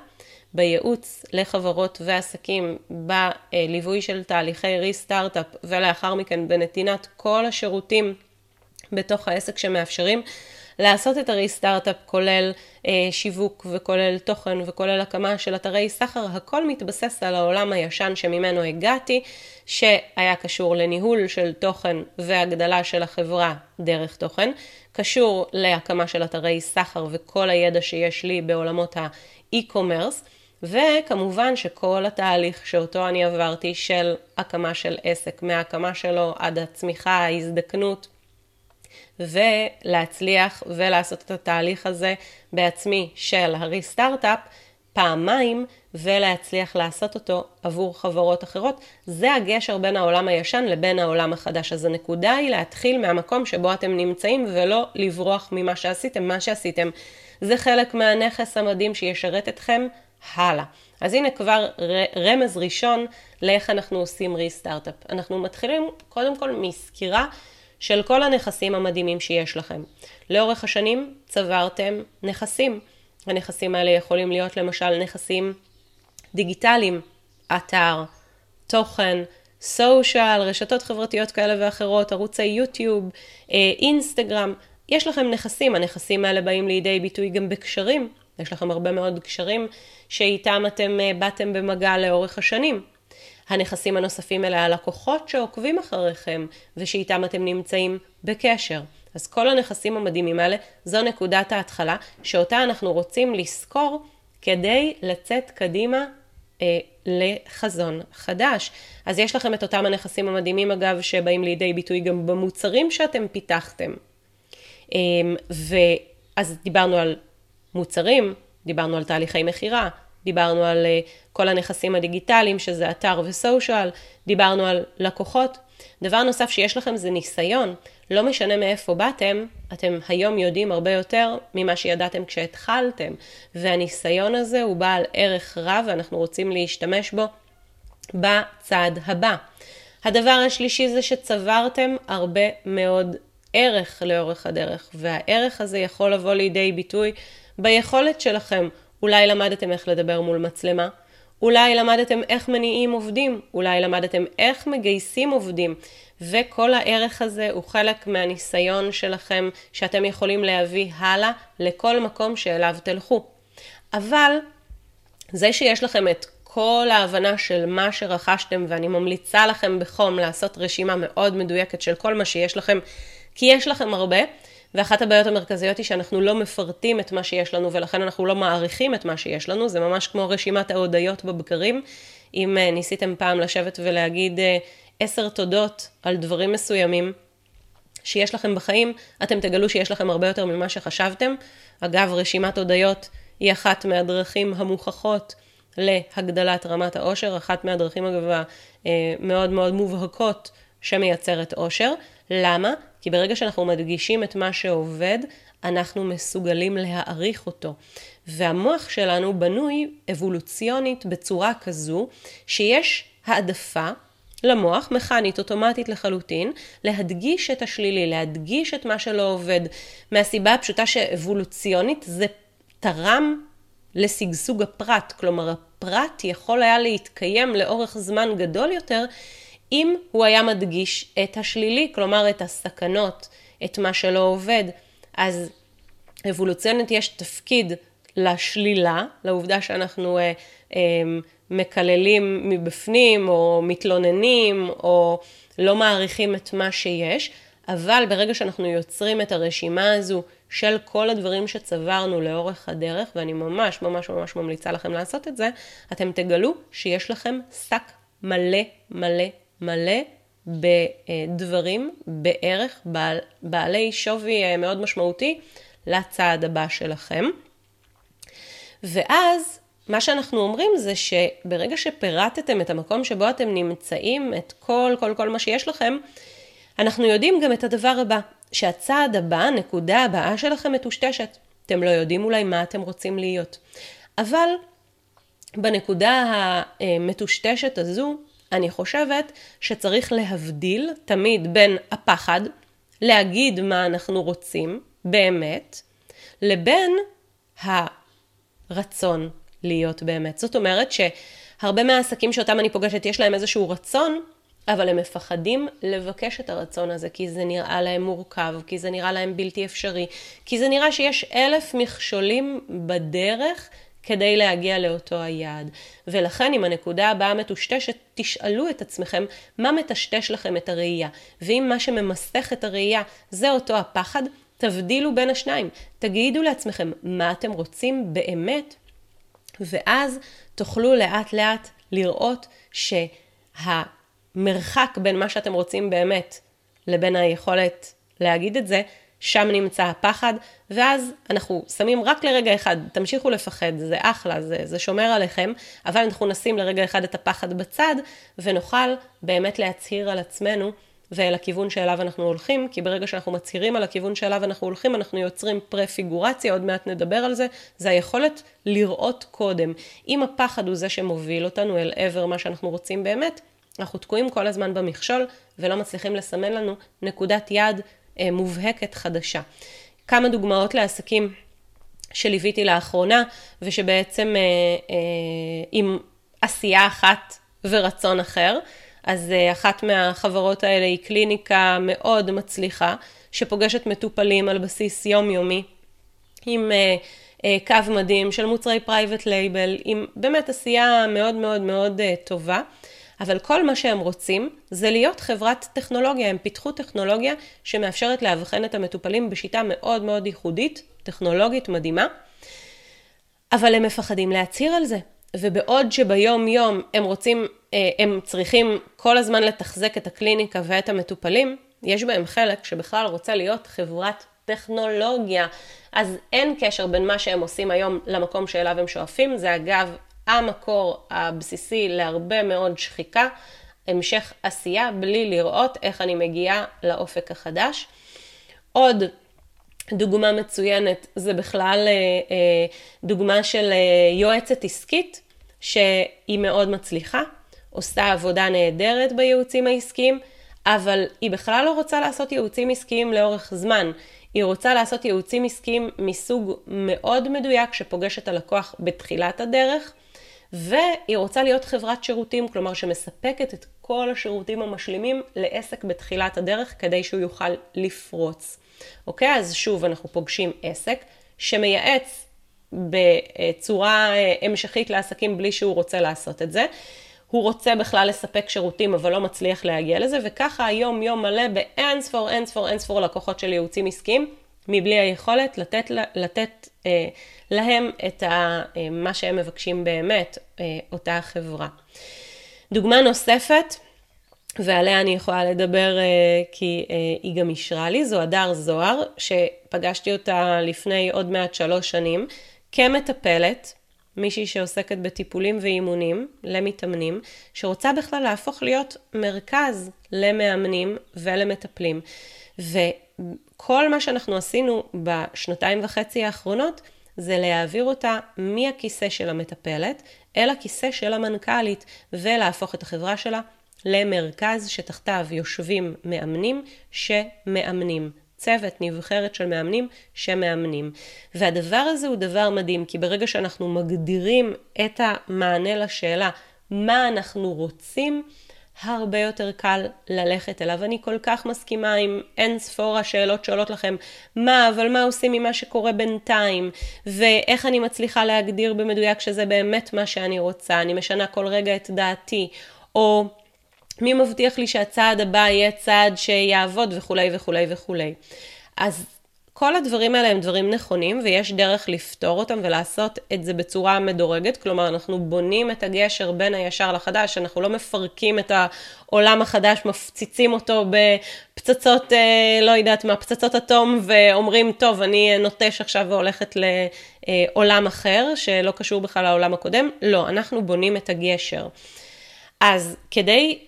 בייעוץ לחברות ועסקים, בליווי של תהליכי ריסטארט-אפ, ולאחר מכן בנתינת כל השירותים בתוך העסק שמאפשרים לעשות את הריסטארט-אפ כולל אה, שיווק וכולל תוכן וכולל הקמה של אתרי סחר, הכל מתבסס על העולם הישן שממנו הגעתי, שהיה קשור לניהול של תוכן והגדלה של החברה דרך תוכן, קשור להקמה של אתרי סחר וכל הידע שיש לי בעולמות האי-קומרס. וכמובן שכל התהליך שאותו אני עברתי של הקמה של עסק, מההקמה שלו עד הצמיחה, ההזדקנות, ולהצליח ולעשות את התהליך הזה בעצמי של הריסטארט-אפ פעמיים ולהצליח לעשות אותו עבור חברות אחרות. זה הגשר בין העולם הישן לבין העולם החדש. אז הנקודה היא להתחיל מהמקום שבו אתם נמצאים ולא לברוח ממה שעשיתם. מה שעשיתם זה חלק מהנכס המדהים שישרת אתכם הלאה. אז הנה כבר רמז ראשון לאיך אנחנו עושים ריסטארט-אפ. אנחנו מתחילים קודם כל מסקירה של כל הנכסים המדהימים שיש לכם. לאורך השנים צברתם נכסים. הנכסים האלה יכולים להיות למשל נכסים דיגיטליים, אתר, תוכן, סושיאל, רשתות חברתיות כאלה ואחרות, ערוצי יוטיוב, אה, אינסטגרם. יש לכם נכסים, הנכסים האלה באים לידי ביטוי גם בקשרים. יש לכם הרבה מאוד קשרים שאיתם אתם אה, באתם במגע לאורך השנים. הנכסים הנוספים אלה הלקוחות שעוקבים אחריכם ושאיתם אתם נמצאים בקשר. אז כל הנכסים המדהימים האלה, זו נקודת ההתחלה שאותה אנחנו רוצים לזכור כדי לצאת קדימה אה, לחזון חדש. אז יש לכם את אותם הנכסים המדהימים אגב שבאים לידי ביטוי גם במוצרים שאתם פיתחתם. אה, ואז דיברנו על מוצרים, דיברנו על תהליכי מכירה, דיברנו על uh, כל הנכסים הדיגיטליים, שזה אתר וסושיאל, דיברנו על לקוחות. דבר נוסף שיש לכם זה ניסיון. לא משנה מאיפה באתם, אתם היום יודעים הרבה יותר ממה שידעתם כשהתחלתם. והניסיון הזה הוא בעל ערך רב ואנחנו רוצים להשתמש בו בצד הבא. הדבר השלישי זה שצברתם הרבה מאוד ערך לאורך הדרך, והערך הזה יכול לבוא לידי ביטוי ביכולת שלכם אולי למדתם איך לדבר מול מצלמה, אולי למדתם איך מניעים עובדים, אולי למדתם איך מגייסים עובדים, וכל הערך הזה הוא חלק מהניסיון שלכם שאתם יכולים להביא הלאה לכל מקום שאליו תלכו. אבל זה שיש לכם את כל ההבנה של מה שרכשתם, ואני ממליצה לכם בחום לעשות רשימה מאוד מדויקת של כל מה שיש לכם, כי יש לכם הרבה, ואחת הבעיות המרכזיות היא שאנחנו לא מפרטים את מה שיש לנו, ולכן אנחנו לא מעריכים את מה שיש לנו, זה ממש כמו רשימת ההודיות בבקרים. אם uh, ניסיתם פעם לשבת ולהגיד uh, עשר תודות על דברים מסוימים, שיש לכם בחיים, אתם תגלו שיש לכם הרבה יותר ממה שחשבתם. אגב, רשימת הודיות היא אחת מהדרכים המוכחות להגדלת רמת העושר, אחת מהדרכים אגב המאוד מאוד מובהקות שמייצרת עושר. למה? כי ברגע שאנחנו מדגישים את מה שעובד, אנחנו מסוגלים להעריך אותו. והמוח שלנו בנוי אבולוציונית בצורה כזו שיש העדפה למוח, מכנית, אוטומטית לחלוטין, להדגיש את השלילי, להדגיש את מה שלא עובד, מהסיבה הפשוטה שאבולוציונית זה תרם לשגשוג הפרט, כלומר הפרט יכול היה להתקיים לאורך זמן גדול יותר אם הוא היה מדגיש את השלילי, כלומר את הסכנות, את מה שלא עובד. אז אבולוציונית יש תפקיד לשלילה, לעובדה שאנחנו אה, אה, מקללים מבפנים, או מתלוננים, או לא מעריכים את מה שיש, אבל ברגע שאנחנו יוצרים את הרשימה הזו של כל הדברים שצברנו לאורך הדרך, ואני ממש ממש ממש ממליצה לכם לעשות את זה, אתם תגלו שיש לכם שק מלא מלא מלא בדברים, בערך, בעל, בעלי שווי אה, מאוד משמעותי לצעד הבא שלכם. ואז מה שאנחנו אומרים זה שברגע שפירטתם את המקום שבו אתם נמצאים, את כל, כל, כל מה שיש לכם, אנחנו יודעים גם את הדבר הבא, שהצעד הבא, הנקודה הבאה שלכם מטושטשת. אתם לא יודעים אולי מה אתם רוצים להיות. אבל בנקודה המטושטשת הזו, אני חושבת שצריך להבדיל תמיד בין הפחד, להגיד מה אנחנו רוצים, באמת, לבין הרצון להיות באמת. זאת אומרת שהרבה מהעסקים שאותם אני פוגשת, יש להם איזשהו רצון, אבל הם מפחדים לבקש את הרצון הזה, כי זה נראה להם מורכב, כי זה נראה להם בלתי אפשרי, כי זה נראה שיש אלף מכשולים בדרך כדי להגיע לאותו היעד. ולכן אם הנקודה הבאה מטושטשת, תשאלו את עצמכם מה מטשטש לכם את הראייה. ואם מה שממסך את הראייה זה אותו הפחד, תבדילו בין השניים. תגידו לעצמכם מה אתם רוצים באמת, ואז תוכלו לאט לאט לראות שהמרחק בין מה שאתם רוצים באמת לבין היכולת להגיד את זה, שם נמצא הפחד, ואז אנחנו שמים רק לרגע אחד, תמשיכו לפחד, זה אחלה, זה, זה שומר עליכם, אבל אנחנו נשים לרגע אחד את הפחד בצד, ונוכל באמת להצהיר על עצמנו ואל הכיוון שאליו אנחנו הולכים, כי ברגע שאנחנו מצהירים על הכיוון שאליו אנחנו הולכים, אנחנו יוצרים פרפיגורציה, עוד מעט נדבר על זה, זה היכולת לראות קודם. אם הפחד הוא זה שמוביל אותנו אל עבר מה שאנחנו רוצים באמת, אנחנו תקועים כל הזמן במכשול ולא מצליחים לסמן לנו נקודת יעד מובהקת חדשה. כמה דוגמאות לעסקים שליוויתי לאחרונה, ושבעצם אה, אה, עם עשייה אחת ורצון אחר. אז אחת מהחברות האלה היא קליניקה מאוד מצליחה, שפוגשת מטופלים על בסיס יומיומי, עם קו מדהים של מוצרי private label, עם באמת עשייה מאוד מאוד מאוד טובה. אבל כל מה שהם רוצים זה להיות חברת טכנולוגיה. הם פיתחו טכנולוגיה שמאפשרת לאבחן את המטופלים בשיטה מאוד מאוד ייחודית, טכנולוגית מדהימה, אבל הם מפחדים להצהיר על זה. ובעוד שביום יום הם רוצים, אה, הם צריכים כל הזמן לתחזק את הקליניקה ואת המטופלים, יש בהם חלק שבכלל רוצה להיות חברת טכנולוגיה. אז אין קשר בין מה שהם עושים היום למקום שאליו הם שואפים. זה אגב המקור הבסיסי להרבה מאוד שחיקה, המשך עשייה בלי לראות איך אני מגיעה לאופק החדש. עוד דוגמה מצוינת זה בכלל אה, אה, דוגמה של אה, יועצת עסקית שהיא מאוד מצליחה, עושה עבודה נהדרת בייעוצים העסקיים, אבל היא בכלל לא רוצה לעשות ייעוצים עסקיים לאורך זמן. היא רוצה לעשות ייעוצים עסקיים מסוג מאוד מדויק שפוגש את הלקוח בתחילת הדרך. והיא רוצה להיות חברת שירותים, כלומר שמספקת את כל השירותים המשלימים לעסק בתחילת הדרך כדי שהוא יוכל לפרוץ. אוקיי? אז שוב, אנחנו פוגשים עסק שמייעץ בצורה אה, המשכית לעסקים בלי שהוא רוצה לעשות את זה. הוא רוצה בכלל לספק שירותים אבל לא מצליח להגיע לזה, וככה היום יום מלא באין ספור, אין ספור, אין ספור לקוחות של ייעוצים עסקיים, מבלי היכולת לתת, לתת אה, להם את ה, אה, מה שהם מבקשים באמת, אה, אותה חברה. דוגמה נוספת ועליה אני יכולה לדבר כי היא גם אישרה לי, זו הדר זוהר, שפגשתי אותה לפני עוד מעט שלוש שנים, כמטפלת, מישהי שעוסקת בטיפולים ואימונים למתאמנים, שרוצה בכלל להפוך להיות מרכז למאמנים ולמטפלים. וכל מה שאנחנו עשינו בשנתיים וחצי האחרונות, זה להעביר אותה מהכיסא של המטפלת אל הכיסא של המנכ"לית, ולהפוך את החברה שלה למרכז שתחתיו יושבים מאמנים שמאמנים. צוות, נבחרת של מאמנים שמאמנים. והדבר הזה הוא דבר מדהים, כי ברגע שאנחנו מגדירים את המענה לשאלה מה אנחנו רוצים, הרבה יותר קל ללכת אליו. אני כל כך מסכימה עם אין ספור השאלות שעולות לכם, מה, אבל מה עושים ממה שקורה בינתיים, ואיך אני מצליחה להגדיר במדויק שזה באמת מה שאני רוצה, אני משנה כל רגע את דעתי, או מי מבטיח לי שהצעד הבא יהיה צעד שיעבוד וכולי וכולי וכולי. אז כל הדברים האלה הם דברים נכונים ויש דרך לפתור אותם ולעשות את זה בצורה מדורגת, כלומר אנחנו בונים את הגשר בין הישר לחדש, אנחנו לא מפרקים את העולם החדש, מפציצים אותו בפצצות, אה, לא יודעת מה, פצצות אטום ואומרים, טוב, אני נוטש עכשיו והולכת לעולם אחר שלא קשור בכלל לעולם הקודם, לא, אנחנו בונים את הגשר. אז כדי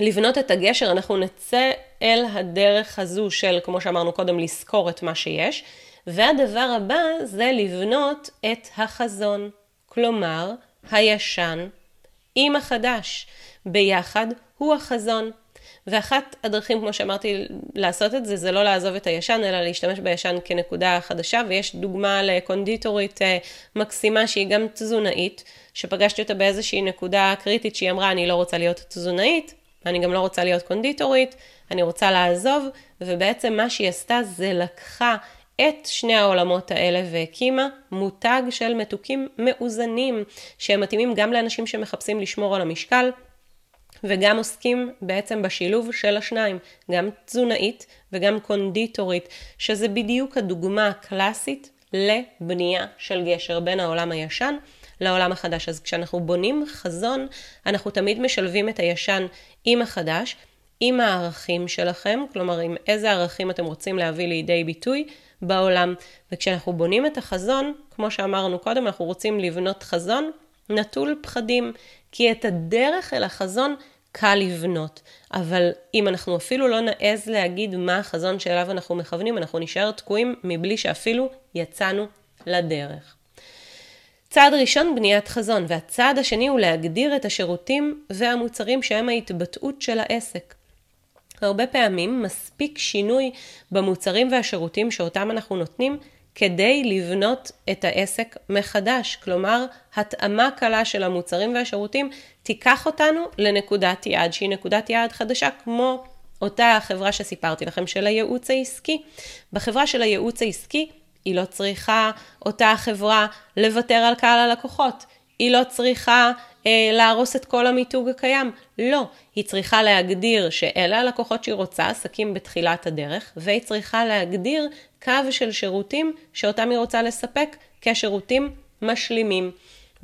לבנות את הגשר, אנחנו נצא אל הדרך הזו של, כמו שאמרנו קודם, לזכור את מה שיש. והדבר הבא זה לבנות את החזון. כלומר, הישן עם החדש. ביחד הוא החזון. ואחת הדרכים, כמו שאמרתי, לעשות את זה, זה לא לעזוב את הישן, אלא להשתמש בישן כנקודה חדשה, ויש דוגמה לקונדיטורית אה, מקסימה שהיא גם תזונאית, שפגשתי אותה באיזושהי נקודה קריטית שהיא אמרה, אני לא רוצה להיות תזונאית, אני גם לא רוצה להיות קונדיטורית, אני רוצה לעזוב, ובעצם מה שהיא עשתה זה לקחה את שני העולמות האלה והקימה מותג של מתוקים מאוזנים, שהם מתאימים גם לאנשים שמחפשים לשמור על המשקל, וגם עוסקים בעצם בשילוב של השניים, גם תזונאית וגם קונדיטורית, שזה בדיוק הדוגמה הקלאסית לבנייה של גשר בין העולם הישן לעולם החדש. אז כשאנחנו בונים חזון, אנחנו תמיד משלבים את הישן עם החדש, עם הערכים שלכם, כלומר עם איזה ערכים אתם רוצים להביא לידי ביטוי בעולם. וכשאנחנו בונים את החזון, כמו שאמרנו קודם, אנחנו רוצים לבנות חזון נטול פחדים, כי את הדרך אל החזון קל לבנות. אבל אם אנחנו אפילו לא נעז להגיד מה החזון שאליו אנחנו מכוונים, אנחנו נשאר תקועים מבלי שאפילו יצאנו לדרך. צעד ראשון, בניית חזון, והצעד השני הוא להגדיר את השירותים והמוצרים שהם ההתבטאות של העסק. הרבה פעמים מספיק שינוי במוצרים והשירותים שאותם אנחנו נותנים כדי לבנות את העסק מחדש. כלומר, התאמה קלה של המוצרים והשירותים תיקח אותנו לנקודת יעד שהיא נקודת יעד חדשה, כמו אותה החברה שסיפרתי לכם של הייעוץ העסקי. בחברה של הייעוץ העסקי היא לא צריכה אותה החברה לוותר על קהל הלקוחות. היא לא צריכה אה, להרוס את כל המיתוג הקיים. לא, היא צריכה להגדיר שאלה הלקוחות שהיא רוצה, עסקים בתחילת הדרך, והיא צריכה להגדיר קו של שירותים שאותם היא רוצה לספק כשירותים משלימים.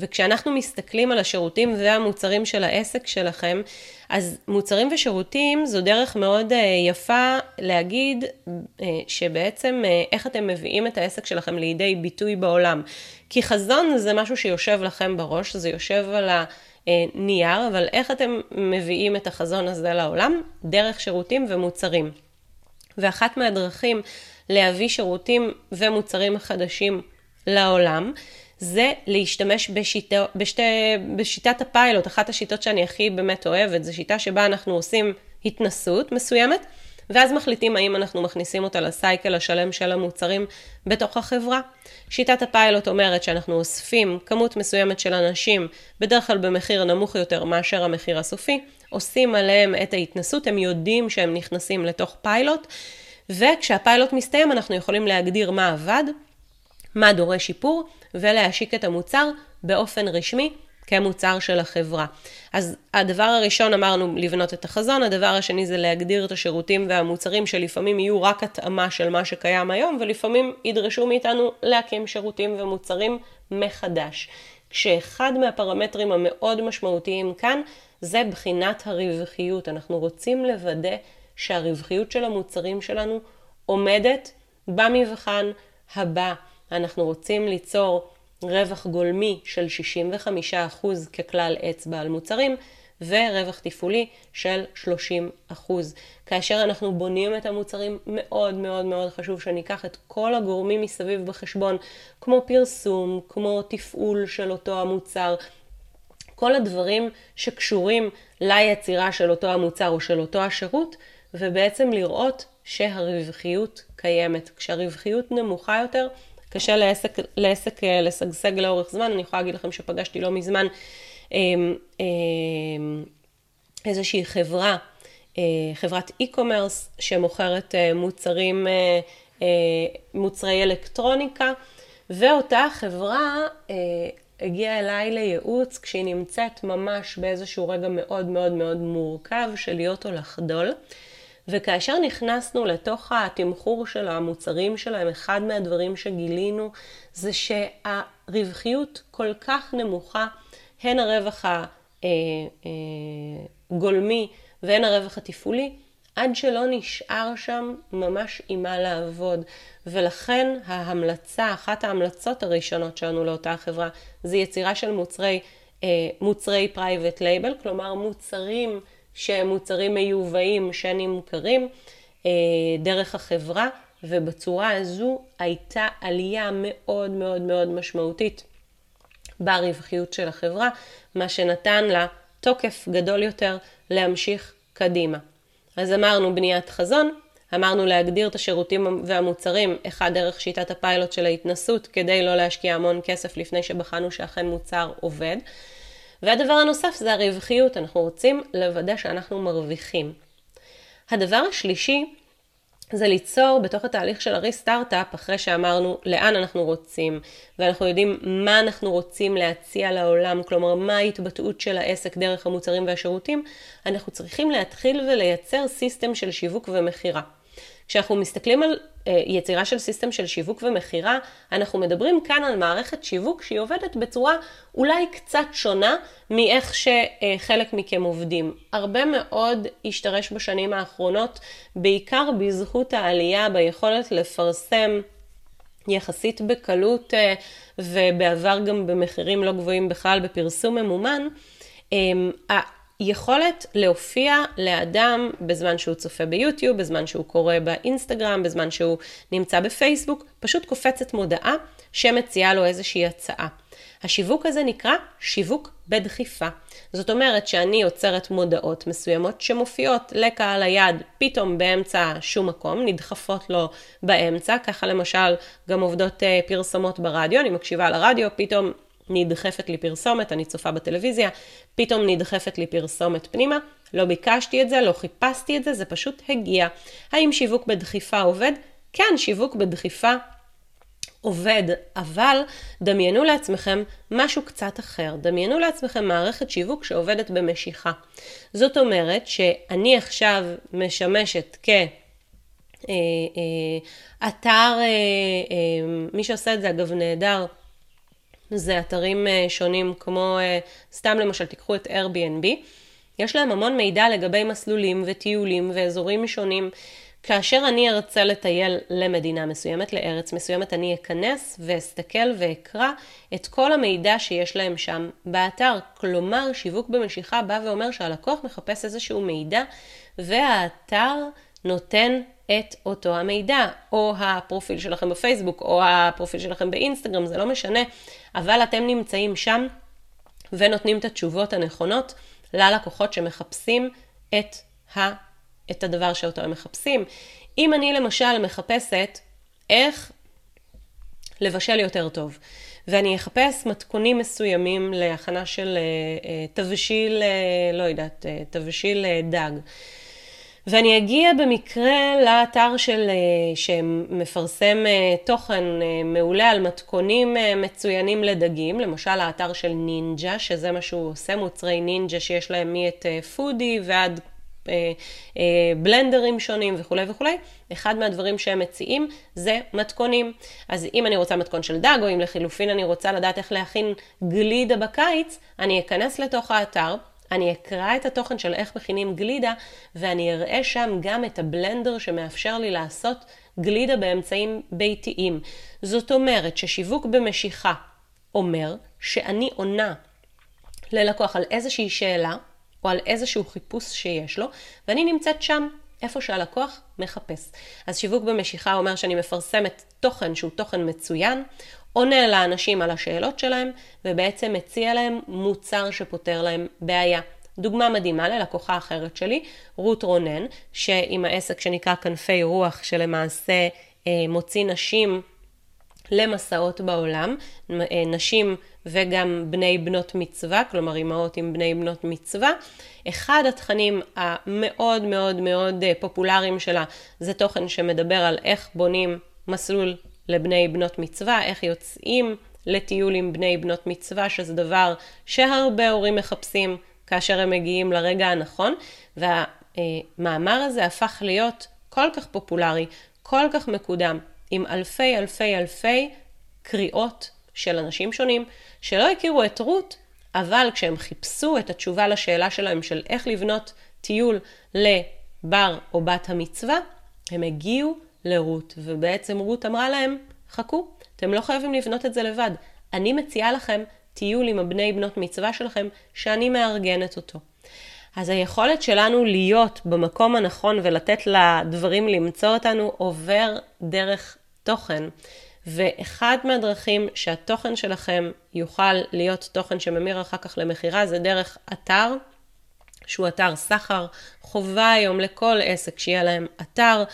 וכשאנחנו מסתכלים על השירותים והמוצרים של העסק שלכם, אז מוצרים ושירותים זו דרך מאוד uh, יפה להגיד uh, שבעצם uh, איך אתם מביאים את העסק שלכם לידי ביטוי בעולם. כי חזון זה משהו שיושב לכם בראש, זה יושב על הנייר, אבל איך אתם מביאים את החזון הזה לעולם? דרך שירותים ומוצרים. ואחת מהדרכים להביא שירותים ומוצרים חדשים לעולם, זה להשתמש בשיטו, בשתי, בשיטת הפיילוט, אחת השיטות שאני הכי באמת אוהבת, זו שיטה שבה אנחנו עושים התנסות מסוימת, ואז מחליטים האם אנחנו מכניסים אותה לסייקל השלם של המוצרים בתוך החברה. שיטת הפיילוט אומרת שאנחנו אוספים כמות מסוימת של אנשים, בדרך כלל במחיר נמוך יותר מאשר המחיר הסופי, עושים עליהם את ההתנסות, הם יודעים שהם נכנסים לתוך פיילוט, וכשהפיילוט מסתיים אנחנו יכולים להגדיר מה עבד, מה דורש שיפור, ולהשיק את המוצר באופן רשמי כמוצר של החברה. אז הדבר הראשון אמרנו לבנות את החזון, הדבר השני זה להגדיר את השירותים והמוצרים שלפעמים יהיו רק התאמה של מה שקיים היום, ולפעמים ידרשו מאיתנו להקים שירותים ומוצרים מחדש. כשאחד מהפרמטרים המאוד משמעותיים כאן זה בחינת הרווחיות. אנחנו רוצים לוודא שהרווחיות של המוצרים שלנו עומדת במבחן הבא. אנחנו רוצים ליצור רווח גולמי של 65% ככלל אצבע על מוצרים, ורווח תפעולי של 30%. כאשר אנחנו בונים את המוצרים, מאוד מאוד מאוד חשוב שניקח את כל הגורמים מסביב בחשבון, כמו פרסום, כמו תפעול של אותו המוצר, כל הדברים שקשורים ליצירה של אותו המוצר או של אותו השירות, ובעצם לראות שהרווחיות קיימת. כשהרווחיות נמוכה יותר, קשה לעסק, לעסק אה, לשגשג לאורך זמן. אני יכולה להגיד לכם שפגשתי לא מזמן אמ, אמ, איזושהי חברה, אה, חברת e-commerce שמוכרת אה, מוצרים, מוצרי אלקטרוניקה, ואותה חברה הגיעה אליי לייעוץ כשהיא נמצאת ממש באיזשהו רגע מאוד מאוד מאוד מורכב של להיות או לחדול. וכאשר נכנסנו לתוך התמחור של המוצרים שלהם, אחד מהדברים שגילינו זה שהרווחיות כל כך נמוכה, הן הרווח הגולמי והן הרווח התפעולי, עד שלא נשאר שם ממש עם מה לעבוד. ולכן ההמלצה, אחת ההמלצות הראשונות שלנו לאותה חברה, זה יצירה של מוצרי, אה, מוצרי private label, כלומר מוצרים שהם מוצרים מיובאים שנמכרים אה, דרך החברה, ובצורה הזו הייתה עלייה מאוד מאוד מאוד משמעותית ברווחיות של החברה, מה שנתן לה תוקף גדול יותר להמשיך קדימה. אז אמרנו בניית חזון, אמרנו להגדיר את השירותים והמוצרים, אחד דרך שיטת הפיילוט של ההתנסות, כדי לא להשקיע המון כסף לפני שבחנו שאכן מוצר עובד. והדבר הנוסף זה הרווחיות, אנחנו רוצים לוודא שאנחנו מרוויחים. הדבר השלישי זה ליצור בתוך התהליך של הריסטארט-אפ, אחרי שאמרנו לאן אנחנו רוצים, ואנחנו יודעים מה אנחנו רוצים להציע לעולם, כלומר מה ההתבטאות של העסק דרך המוצרים והשירותים, אנחנו צריכים להתחיל ולייצר system של שיווק ומכירה. כשאנחנו מסתכלים על אה, יצירה של system של שיווק ומכירה, אנחנו מדברים כאן על מערכת שיווק שהיא עובדת בצורה אולי קצת שונה מאיך שחלק מכם עובדים. הרבה מאוד השתרש בשנים האחרונות, בעיקר בזכות העלייה ביכולת לפרסם יחסית בקלות אה, ובעבר גם במחירים לא גבוהים בכלל בפרסום ממומן. יכולת להופיע לאדם בזמן שהוא צופה ביוטיוב, בזמן שהוא קורא באינסטגרם, בזמן שהוא נמצא בפייסבוק, פשוט קופצת מודעה שמציעה לו איזושהי הצעה. השיווק הזה נקרא שיווק בדחיפה. זאת אומרת שאני יוצרת מודעות מסוימות שמופיעות לקהל היד פתאום באמצע שום מקום, נדחפות לו באמצע, ככה למשל גם עובדות אה, פרסומות ברדיו, אני מקשיבה לרדיו, פתאום נדחפת לי פרסומת, אני צופה בטלוויזיה, פתאום נדחפת לי פרסומת פנימה, לא ביקשתי את זה, לא חיפשתי את זה, זה פשוט הגיע. האם שיווק בדחיפה עובד? כן, שיווק בדחיפה עובד, אבל דמיינו לעצמכם משהו קצת אחר. דמיינו לעצמכם מערכת שיווק שעובדת במשיכה. זאת אומרת שאני עכשיו משמשת כ... אה, אה, אתר, אה, מי שעושה את זה אגב נהדר, זה אתרים אה, שונים כמו, אה, סתם למשל תיקחו את Airbnb, יש להם המון מידע לגבי מסלולים וטיולים ואזורים שונים. כאשר אני ארצה לטייל למדינה מסוימת, לארץ מסוימת, אני אכנס ואסתכל ואקרא את כל המידע שיש להם שם באתר. כלומר, שיווק במשיכה בא ואומר שהלקוח מחפש איזשהו מידע, והאתר נותן את אותו המידע, או הפרופיל שלכם בפייסבוק, או הפרופיל שלכם באינסטגרם, זה לא משנה, אבל אתם נמצאים שם ונותנים את התשובות הנכונות ללקוחות שמחפשים את, ה, את הדבר שאותו הם מחפשים. אם אני למשל מחפשת איך לבשל יותר טוב, ואני אחפש מתכונים מסוימים להכנה של uh, uh, תבשיל, uh, לא יודעת, uh, תבשיל uh, דג. ואני אגיע במקרה לאתר של, אה, שמפרסם אה, תוכן אה, מעולה על מתכונים מצוינים לדגים, למשל האתר של נינג'ה, שזה מה שהוא עושה, מוצרי נינג'ה שיש להם מאת פודי ועד בלנדרים שונים וכולי וכולי, אחד מהדברים שהם מציעים זה מתכונים. אז אם אני רוצה מתכון של דג, או אם לחילופין אני רוצה לדעת איך להכין גלידה בקיץ, אני אכנס לתוך האתר. אני אקרא את התוכן של איך מכינים גלידה, ואני אראה שם גם את הבלנדר שמאפשר לי לעשות גלידה באמצעים ביתיים. זאת אומרת ששיווק במשיכה אומר שאני עונה ללקוח על איזושהי שאלה, או על איזשהו חיפוש שיש לו, ואני נמצאת שם, איפה שהלקוח מחפש. אז שיווק במשיכה אומר שאני מפרסמת תוכן שהוא תוכן מצוין, עונה לאנשים על השאלות שלהם, ובעצם מציע להם מוצר שפותר להם בעיה. דוגמה מדהימה ללקוחה אחרת שלי, רות רונן, שעם העסק שנקרא כנפי רוח, שלמעשה אה, מוציא נשים למסעות בעולם, אה, נשים וגם בני בנות מצווה, כלומר אימהות עם בני בנות מצווה. אחד התכנים המאוד מאוד מאוד אה, פופולריים שלה זה תוכן שמדבר על איך בונים מסלול לבני בנות מצווה, איך יוצאים לטיול עם בני בנות מצווה, שזה דבר שהרבה הורים מחפשים כאשר הם מגיעים לרגע הנכון, והמאמר הזה הפך להיות כל כך פופולרי, כל כך מקודם, עם אלפי אלפי אלפי קריאות של אנשים שונים שלא הכירו את רות, אבל כשהם חיפשו את התשובה לשאלה שלהם של איך לבנות טיול לבר או בת המצווה, הם הגיעו לרות, ובעצם רות אמרה להם, חכו, אתם לא חייבים לבנות את זה לבד. אני מציעה לכם טיול עם הבני בנות מצווה שלכם, שאני מארגנת אותו. אז היכולת שלנו להיות במקום הנכון ולתת לדברים למצוא אותנו עובר דרך תוכן. ואחד מהדרכים שהתוכן שלכם יוכל להיות תוכן שממיר אחר כך למכירה זה דרך אתר, שהוא אתר סחר. חובה היום לכל עסק שיהיה להם אתר.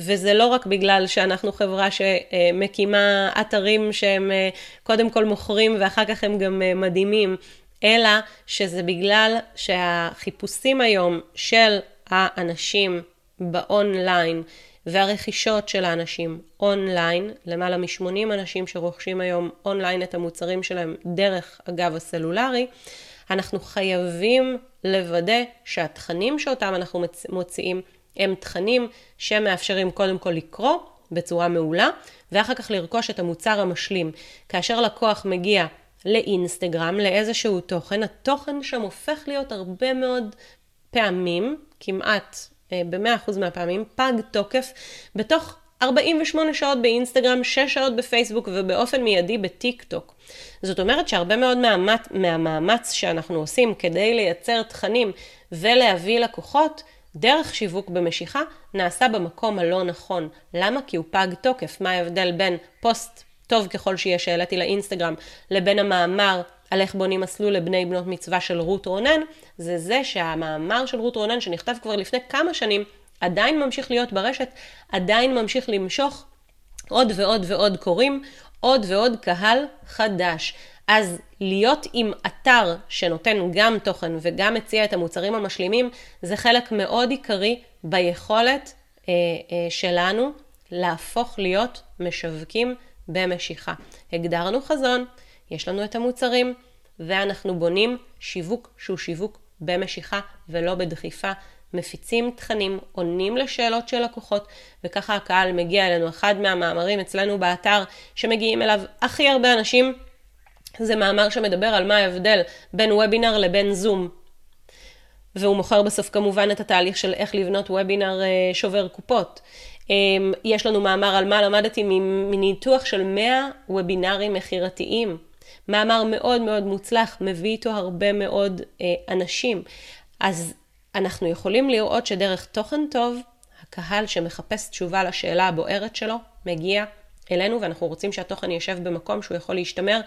וזה לא רק בגלל שאנחנו חברה שמקימה אתרים שהם אה, קודם כל מוכרים ואחר כך הם גם אה, מדהימים, אלא שזה בגלל שהחיפושים היום של האנשים באונליין והרכישות של האנשים אונליין, למעלה מ-80 אנשים שרוכשים היום אונליין את המוצרים שלהם דרך אגב הסלולרי, אנחנו חייבים לוודא שהתכנים שאותם אנחנו מוציאים הם תכנים שמאפשרים קודם כל לקרוא בצורה מעולה, ואחר כך לרכוש את המוצר המשלים. כאשר לקוח מגיע לאינסטגרם, לאיזשהו תוכן, התוכן שם הופך להיות הרבה מאוד פעמים, כמעט אה, ב-100% מהפעמים, פג תוקף בתוך 48 שעות באינסטגרם, 6 שעות בפייסבוק ובאופן מיידי בטיק טוק. זאת אומרת שהרבה מאוד מהמאמץ, שאנחנו עושים כדי לייצר תכנים ולהביא לקוחות, דרך שיווק במשיכה נעשה במקום הלא נכון. למה? כי הוא פג תוקף. מה ההבדל בין פוסט טוב ככל שיהיה שהעליתי לאינסטגרם לבין המאמר על איך בונים מסלול לבני בנות מצווה של רות רונן, זה זה שהמאמר של רות רונן שנכתב כבר לפני כמה שנים עדיין ממשיך להיות ברשת, עדיין ממשיך למשוך עוד ועוד ועוד קוראים, עוד ועוד קהל חדש. אז להיות עם אתר שנותן גם תוכן וגם מציע את המוצרים המשלימים, זה חלק מאוד עיקרי ביכולת אה, אה, שלנו להפוך להיות משווקים במשיכה. הגדרנו חזון, יש לנו את המוצרים, ואנחנו בונים שיווק שהוא שיווק במשיכה ולא בדחיפה. מפיצים תכנים, עונים לשאלות של לקוחות, וככה הקהל מגיע אלינו. אחד מהמאמרים אצלנו באתר שמגיעים אליו הכי הרבה אנשים זה מאמר שמדבר על מה ההבדל בין וובינר לבין זום. והוא מוכר בסוף כמובן את התהליך של איך לבנות וובינר אה, שובר קופות. אמ, יש לנו מאמר על מה למדתי מניתוח של 100 וובינרים מכירתיים. מאמר מאוד מאוד מוצלח, מביא איתו הרבה מאוד אה, אנשים. אז אנחנו יכולים לראות שדרך תוכן טוב, הקהל שמחפש תשובה לשאלה הבוערת שלו, מגיע אלינו, ואנחנו רוצים שהתוכן יושב במקום שהוא יכול להשתמר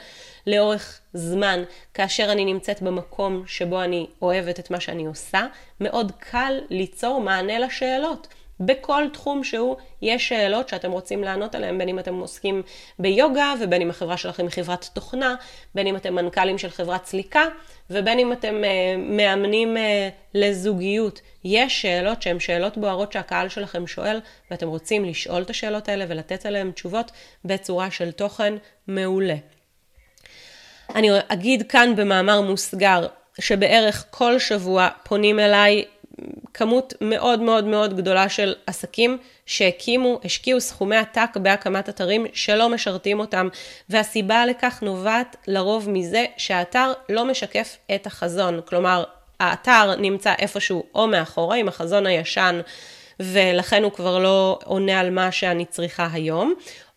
לאורך זמן. כאשר אני נמצאת במקום שבו אני אוהבת את מה שאני עושה, מאוד קל ליצור מענה לשאלות. בכל תחום שהוא, יש שאלות שאתם רוצים לענות עליהן, בין אם אתם עוסקים ביוגה, ובין אם החברה שלכם היא חברת תוכנה, בין אם אתם מנכ"לים של חברת סליקה, ובין אם אתם uh, מאמנים uh, לזוגיות. יש שאלות שהן שאלות בוערות שהקהל שלכם שואל, ואתם רוצים לשאול את השאלות האלה ולתת עליהן תשובות בצורה של תוכן מעולה. אני אגיד כאן במאמר מוסגר, שבערך כל שבוע פונים אליי כמות מאוד מאוד מאוד גדולה של עסקים שהקימו, השקיעו סכומי עתק בהקמת אתרים שלא משרתים אותם, והסיבה לכך נובעת לרוב מזה שהאתר לא משקף את החזון. כלומר, האתר נמצא איפשהו או מאחורה עם החזון הישן, ולכן הוא כבר לא עונה על מה שאני צריכה היום,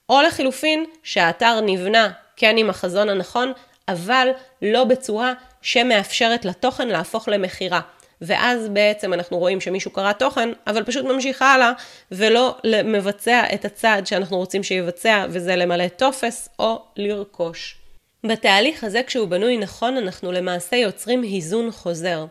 או לחילופין, שהאתר נבנה כן עם החזון הנכון, אבל לא בצורה שמאפשרת לתוכן להפוך למכירה. ואז בעצם אנחנו רואים שמישהו קרא תוכן, אבל פשוט ממשיך הלאה, ולא מבצע את הצעד שאנחנו רוצים שיבצע, וזה למלא טופס או לרכוש. בתהליך הזה, כשהוא בנוי נכון, אנחנו למעשה יוצרים היזון חוזר.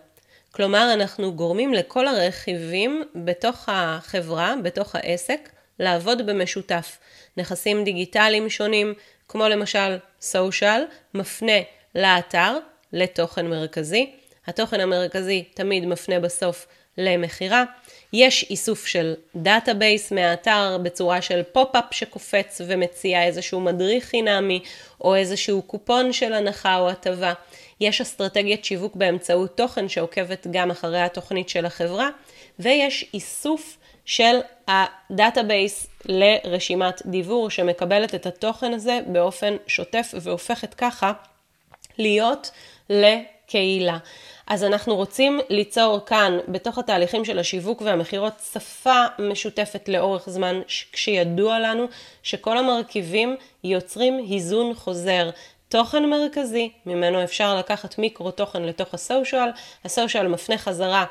כלומר, אנחנו גורמים לכל הרכיבים בתוך החברה, בתוך העסק, לעבוד במשותף. נכסים דיגיטליים שונים, כמו למשל סושיאל, מפנה לאתר, לתוכן מרכזי. התוכן המרכזי תמיד מפנה בסוף למכירה. יש איסוף של database מהאתר בצורה של pop-up שקופץ ומציע איזשהו מדריך חינמי או איזשהו קופון של הנחה או הטבה. יש אסטרטגיית שיווק באמצעות תוכן שעוקבת גם אחרי התוכנית של החברה, ויש איסוף של ה database לרשימת דיוור שמקבלת את התוכן הזה באופן שוטף והופכת ככה להיות לקהילה. אז אנחנו רוצים ליצור כאן, בתוך התהליכים של השיווק והמכירות, שפה משותפת לאורך זמן, כשידוע לנו שכל המרכיבים יוצרים היזון חוזר. תוכן מרכזי, ממנו אפשר לקחת מיקרו תוכן לתוך הסושיאל, הסושיאל מפנה חזרה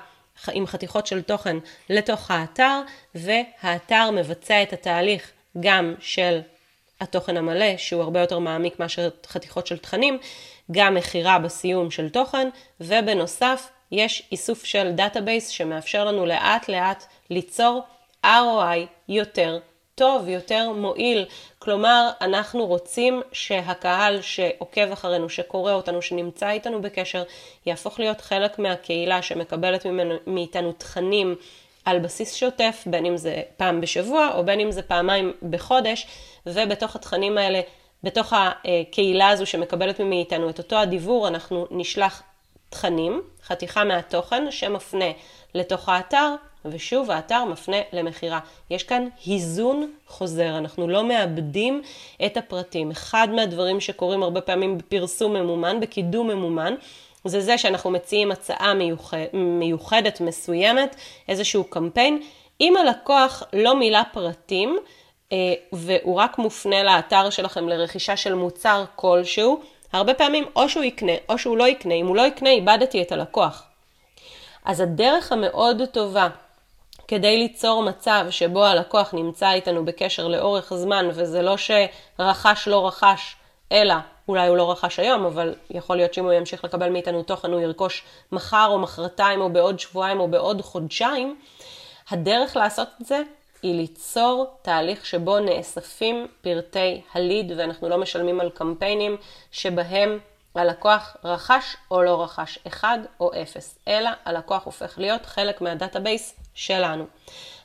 עם חתיכות של תוכן לתוך האתר, והאתר מבצע את התהליך גם של התוכן המלא, שהוא הרבה יותר מעמיק מאשר חתיכות של תכנים, גם מכירה בסיום של תוכן, ובנוסף יש איסוף של database שמאפשר לנו לאט לאט ליצור ROI יותר טוב, יותר מועיל. כלומר, אנחנו רוצים שהקהל שעוקב אחרינו, שקורא אותנו, שנמצא איתנו בקשר, יהפוך להיות חלק מהקהילה שמקבלת ממנו, מאיתנו תכנים על בסיס שוטף, בין אם זה פעם בשבוע או בין אם זה פעמיים בחודש, ובתוך התכנים האלה, בתוך הקהילה הזו שמקבלת מאיתנו את אותו הדיבור, אנחנו נשלח תכנים, חתיכה מהתוכן שמפנה לתוך האתר, ושוב האתר מפנה למכירה. יש כאן היזון חוזר, אנחנו לא מאבדים את הפרטים. אחד מהדברים שקורים הרבה פעמים בפרסום ממומן, בקידום ממומן, זה זה שאנחנו מציעים הצעה מיוחד, מיוחדת מסוימת, איזשהו קמפיין. אם הלקוח לא מילא פרטים, אה, והוא רק מופנה לאתר שלכם לרכישה של מוצר כלשהו, הרבה פעמים או שהוא יקנה או שהוא לא יקנה. אם הוא לא יקנה, איבדתי את הלקוח. אז הדרך המאוד טובה כדי ליצור מצב שבו הלקוח נמצא איתנו בקשר לאורך זמן, וזה לא שרכש לא רכש, אלא אולי הוא לא רכש היום, אבל יכול להיות שאם הוא ימשיך לקבל מאיתנו תוכן, הוא ירכוש מחר או מחרתיים או בעוד שבועיים או בעוד חודשיים, הדרך לעשות את זה היא ליצור תהליך שבו נאספים פרטי ה lead ואנחנו לא משלמים על קמפיינים שבהם הלקוח רכש או לא רכש, 1 או 0, אלא הלקוח הופך להיות חלק מה database שלנו.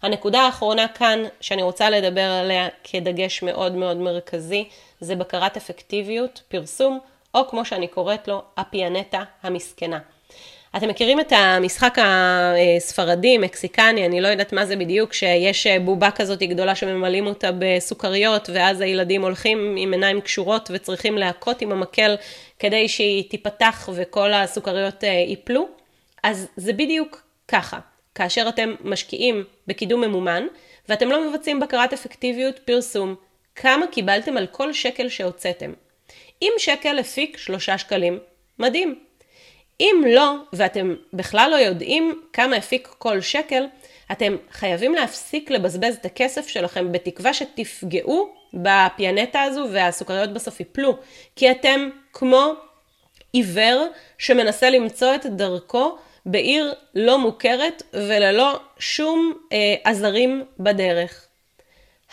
הנקודה האחרונה כאן שאני רוצה לדבר עליה כדגש מאוד מאוד מרכזי, זה בקרת אפקטיביות, פרסום, או כמו שאני קוראת לו, הפיאנטה המסכנה. אתם מכירים את המשחק הספרדי, מקסיקני, אני לא יודעת מה זה בדיוק, שיש בובה כזאת גדולה שממלאים אותה בסוכריות, ואז הילדים הולכים עם עיניים קשורות וצריכים להכות עם המקל כדי שהיא תיפתח וכל הסוכריות ייפלו? אז זה בדיוק ככה. כאשר אתם משקיעים בקידום ממומן, ואתם לא מבצעים בקרת אפקטיביות פרסום, כמה קיבלתם על כל שקל שהוצאתם. אם שקל הפיק שלושה שקלים, מדהים. אם לא, ואתם בכלל לא יודעים כמה הפיק כל שקל, אתם חייבים להפסיק לבזבז את הכסף שלכם בתקווה שתפגעו בפיאנטה הזו והסוכריות בסוף ייפלו. כי אתם כמו עיוור שמנסה למצוא את דרכו בעיר לא מוכרת וללא שום אה, עזרים בדרך.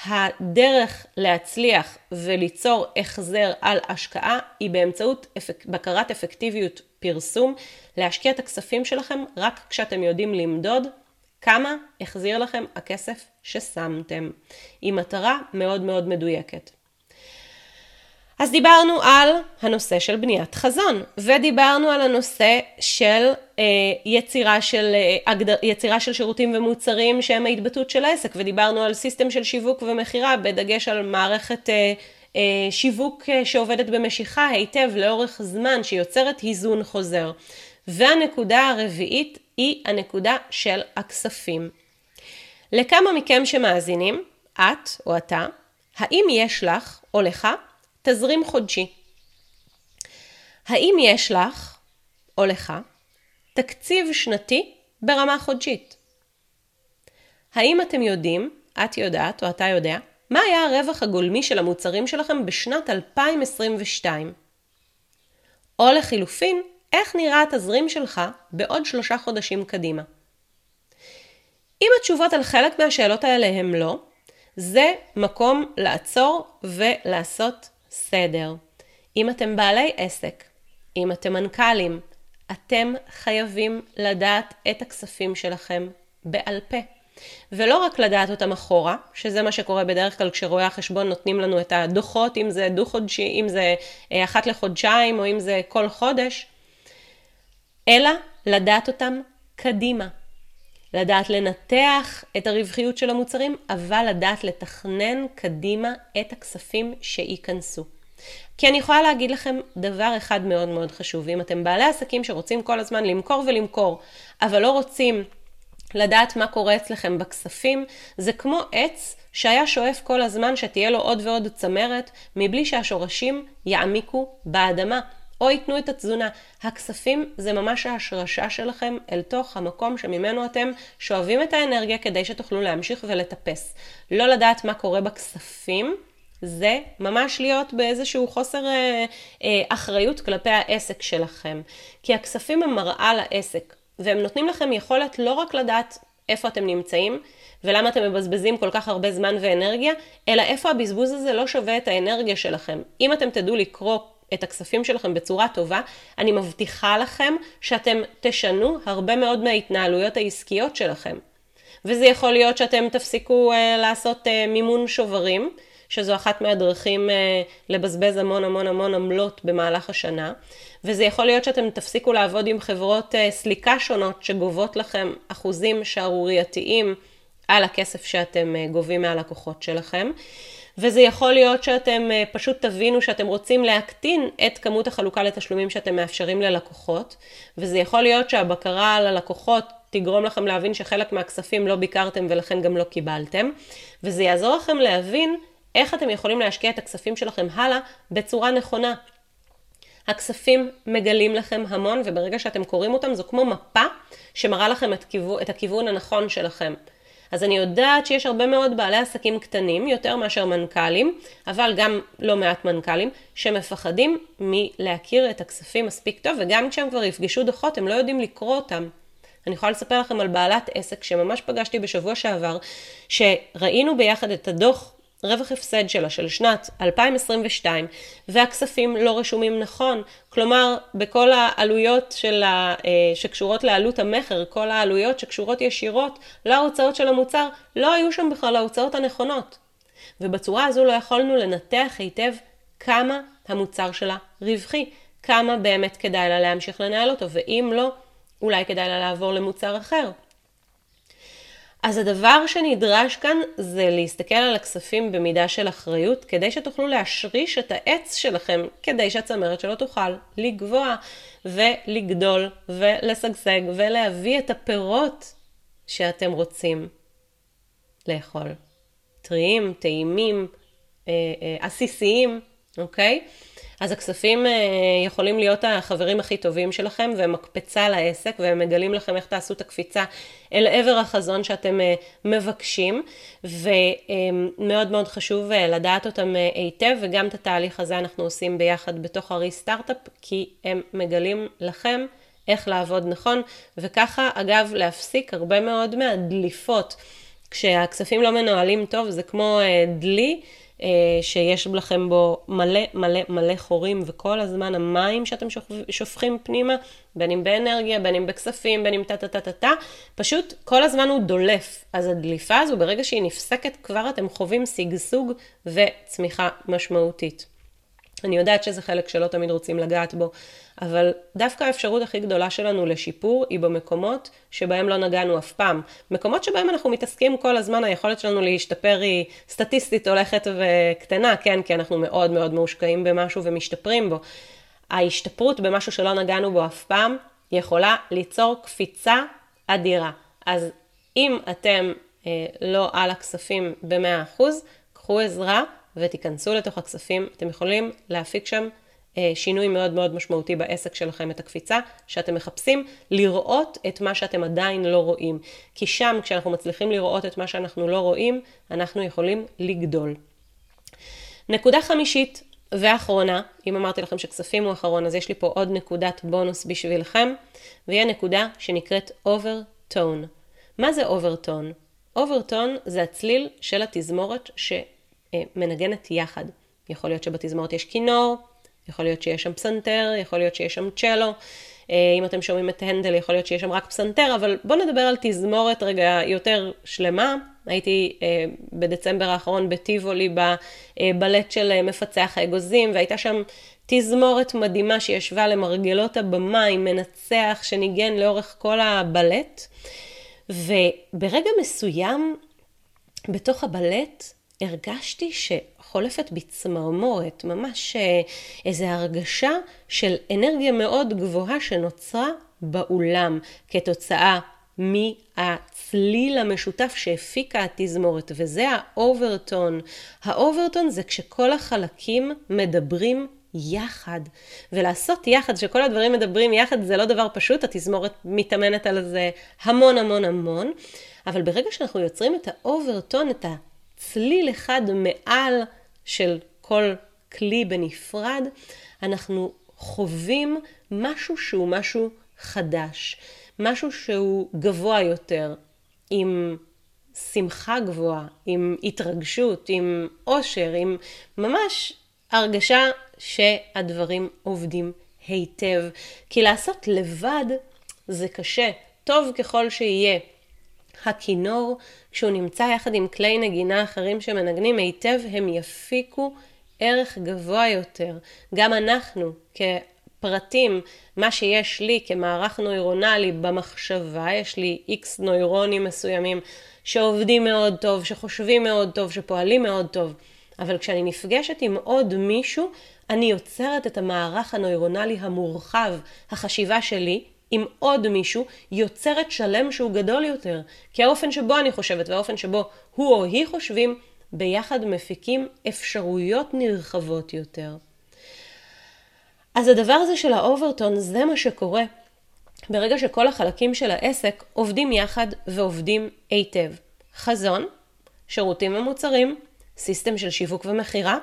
הדרך להצליח וליצור החזר על השקעה היא באמצעות אפק... בקרת אפקטיביות פרסום, להשקיע את הכספים שלכם רק כשאתם יודעים למדוד כמה החזיר לכם הכסף ששמתם, עם מטרה מאוד מאוד מדויקת. אז דיברנו על הנושא של בניית חזון, ודיברנו על הנושא של אה, יצירה, של אה, הגדר, יצירה של שירותים ומוצרים שהם ההתבטאות של העסק, ודיברנו על סיסטם של שיווק ומכירה, בדגש על מערכת אה, אה, שיווק אה, שעובדת במשיכה היטב לאורך זמן, שיוצרת היזון חוזר. והנקודה הרביעית היא הנקודה של הכספים. לכמה מכם שמאזינים, את או אתה, האם יש לך או לך תזרים חודשי? האם יש לך או לך תקציב שנתי ברמה חודשית? האם אתם יודעים, את יודעת או אתה יודע, מה היה הרווח הגולמי של המוצרים שלכם בשנת 2022? או לחילופין, איך נראה התזרים שלך בעוד שלושה חודשים קדימה? אם התשובות על חלק מהשאלות האלה הם לא, זה מקום לעצור ולעשות סדר. אם אתם בעלי עסק, אם אתם מנכ"לים, אתם חייבים לדעת את הכספים שלכם בעל פה. ולא רק לדעת אותם אחורה, שזה מה שקורה בדרך כלל כשרואי החשבון נותנים לנו את הדוחות, אם זה דו-חודשי, אם זה אה, אחת לחודשיים או אם זה כל חודש, אלא לדעת אותם קדימה. לדעת לנתח את הרווחיות של המוצרים, אבל לדעת לתכנן קדימה את הכספים שייכנסו. כי אני יכולה להגיד לכם דבר אחד מאוד מאוד חשוב, אם אתם בעלי עסקים שרוצים כל הזמן למכור ולמכור, אבל לא רוצים לדעת מה קורה אצלכם בכספים, זה כמו עץ שהיה שואף כל הזמן שתהיה לו עוד ועוד צמרת, מבלי שהשורשים יעמיקו באדמה. או ייתנו את התזונה. הכספים זה ממש ההשרשה שלכם אל תוך המקום שממנו אתם שואבים את האנרגיה כדי שתוכלו להמשיך ולטפס. לא לדעת מה קורה בכספים, זה ממש להיות באיזשהו חוסר אה, אה, אחריות כלפי העסק שלכם. כי הכספים הם מראה לעסק, והם נותנים לכם יכולת לא רק לדעת איפה אתם נמצאים, ולמה אתם מבזבזים כל כך הרבה זמן ואנרגיה, אלא איפה הבזבוז הזה לא שווה את האנרגיה שלכם. אם אתם תדעו לקרוא את הכספים שלכם בצורה טובה, אני מבטיחה לכם שאתם תשנו הרבה מאוד מההתנהלויות העסקיות שלכם. וזה יכול להיות שאתם תפסיקו uh, לעשות uh, מימון שוברים, שזו אחת מהדרכים uh, לבזבז המון המון המון עמלות במהלך השנה. וזה יכול להיות שאתם תפסיקו לעבוד עם חברות uh, סליקה שונות שגובות לכם אחוזים שערורייתיים על הכסף שאתם uh, גובים מהלקוחות שלכם. וזה יכול להיות שאתם אה, פשוט תבינו שאתם רוצים להקטין את כמות החלוקה לתשלומים שאתם מאפשרים ללקוחות, וזה יכול להיות שהבקרה על הלקוחות תגרום לכם להבין שחלק מהכספים לא ביקרתם ולכן גם לא קיבלתם, וזה יעזור לכם להבין איך אתם יכולים להשקיע את הכספים שלכם הלאה בצורה נכונה. הכספים מגלים לכם המון, וברגע שאתם קוראים אותם זו כמו מפה שמראה לכם את, כיוון, את הכיוון הנכון שלכם. אז אני יודעת שיש הרבה מאוד בעלי עסקים קטנים, יותר מאשר מנכ"לים, אבל גם לא מעט מנכ"לים, שמפחדים מלהכיר את הכספים מספיק טוב, וגם כשהם כבר יפגשו דוחות, הם לא יודעים לקרוא אותם. אני יכולה לספר לכם על בעלת עסק שממש פגשתי בשבוע שעבר, שראינו ביחד את הדוח רווח הפסד שלה של שנת 2022 והכספים לא רשומים נכון, כלומר בכל העלויות ה, אה, שקשורות לעלות המכר, כל העלויות שקשורות ישירות להוצאות של המוצר, לא היו שם בכלל ההוצאות הנכונות. ובצורה הזו לא יכולנו לנתח היטב כמה המוצר שלה רווחי, כמה באמת כדאי לה להמשיך לנהל אותו, ואם לא, אולי כדאי לה לעבור למוצר אחר. אז הדבר שנדרש כאן זה להסתכל על הכספים במידה של אחריות, כדי שתוכלו להשריש את העץ שלכם, כדי שהצמרת שלו תוכל לגבוה ולגדול ולשגשג ולהביא את הפירות שאתם רוצים לאכול. טריים, טעימים, אה, אה, עסיסיים, אוקיי? אז הכספים אה, יכולים להיות החברים הכי טובים שלכם והם מקפצה לעסק והם מגלים לכם איך תעשו את הקפיצה אל עבר החזון שאתם אה, מבקשים ומאוד מאוד חשוב אה, לדעת אותם היטב וגם את התהליך הזה אנחנו עושים ביחד בתוך הרי סטארט-אפ כי הם מגלים לכם איך לעבוד נכון וככה אגב להפסיק הרבה מאוד מהדליפות. כשהכספים לא מנוהלים טוב זה כמו דלי אה, שיש לכם בו מלא מלא מלא חורים, וכל הזמן המים שאתם שופכים פנימה, בין אם באנרגיה, בין אם בכספים, בין אם טה-טה-טה-טה, פשוט כל הזמן הוא דולף. אז הדליפה הזו, ברגע שהיא נפסקת, כבר אתם חווים שגשוג וצמיחה משמעותית. אני יודעת שזה חלק שלא תמיד רוצים לגעת בו, אבל דווקא האפשרות הכי גדולה שלנו לשיפור היא במקומות שבהם לא נגענו אף פעם. מקומות שבהם אנחנו מתעסקים כל הזמן, היכולת שלנו להשתפר היא סטטיסטית הולכת וקטנה, כן, כי אנחנו מאוד מאוד מושקעים במשהו ומשתפרים בו. ההשתפרות במשהו שלא נגענו בו אף פעם, יכולה ליצור קפיצה אדירה. אז אם אתם אה, לא על הכספים ב-100%, קחו עזרה ותיכנסו לתוך הכספים. אתם יכולים להפיק שם אה, שינוי מאוד מאוד משמעותי בעסק שלכם, את הקפיצה שאתם מחפשים, לראות את מה שאתם עדיין לא רואים. כי שם, כשאנחנו מצליחים לראות את מה שאנחנו לא רואים, אנחנו יכולים לגדול. נקודה חמישית ואחרונה, אם אמרתי לכם שכספים הוא אחרון, אז יש לי פה עוד נקודת בונוס בשבילכם, והיא הנקודה שנקראת overtone. מה זה overtone? overtone זה הצליל של התזמורת שמנגנת יחד. יכול להיות שבתזמורת יש כינור, יכול להיות שיש שם פסנתר, יכול להיות שיש שם צ'לו. אה, אם אתם שומעים את הנדל, יכול להיות שיש שם רק פסנתר, אבל בואו נדבר על תזמורת רגע יותר שלמה. הייתי אה, בדצמבר האחרון בטיבולי בבלט של אה, מפצח האגוזים, והייתה שם תזמורת מדהימה שישבה למרגלות הבמה עם מנצח שניגן לאורך כל הבלט. וברגע מסוים, בתוך הבלט, הרגשתי שחולפת בי צמרמורת, ממש אה, איזו הרגשה של אנרגיה מאוד גבוהה שנוצרה באולם כתוצאה מהצליל המשותף שהפיקה התזמורת, וזה האוברטון. האוברטון זה כשכל החלקים מדברים יחד. ולעשות יחד, שכל הדברים מדברים יחד, זה לא דבר פשוט, התזמורת מתאמנת על זה המון המון המון, אבל ברגע שאנחנו יוצרים את האוברטון, את צליל אחד מעל של כל כלי בנפרד, אנחנו חווים משהו שהוא משהו חדש, משהו שהוא גבוה יותר, עם שמחה גבוהה, עם התרגשות, עם אושר, עם ממש הרגשה שהדברים עובדים היטב. כי לעשות לבד זה קשה, טוב ככל שיהיה. הכינור, כשהוא נמצא יחד עם כלי נגינה אחרים שמנגנים היטב, הם יפיקו ערך גבוה יותר. גם אנחנו, כפרטים, מה שיש לי כמערך נוירונלי במחשבה, יש לי איקס נוירונים מסוימים שעובדים מאוד טוב, שחושבים מאוד טוב, שפועלים מאוד טוב. אבל כשאני נפגשת עם עוד מישהו, אני יוצרת את המערך הנוירונלי המורחב, החשיבה שלי, עם עוד מישהו, יוצרת שלם שהוא גדול יותר. כי האופן שבו אני חושבת והאופן שבו הוא או היא חושבים, ביחד מפיקים אפשרויות נרחבות יותר. אז הדבר הזה של האוברטון, זה מה שקורה ברגע שכל החלקים של העסק עובדים יחד ועובדים היטב. חזון, שירותים ומוצרים, סיסטם של שיווק ומכירה,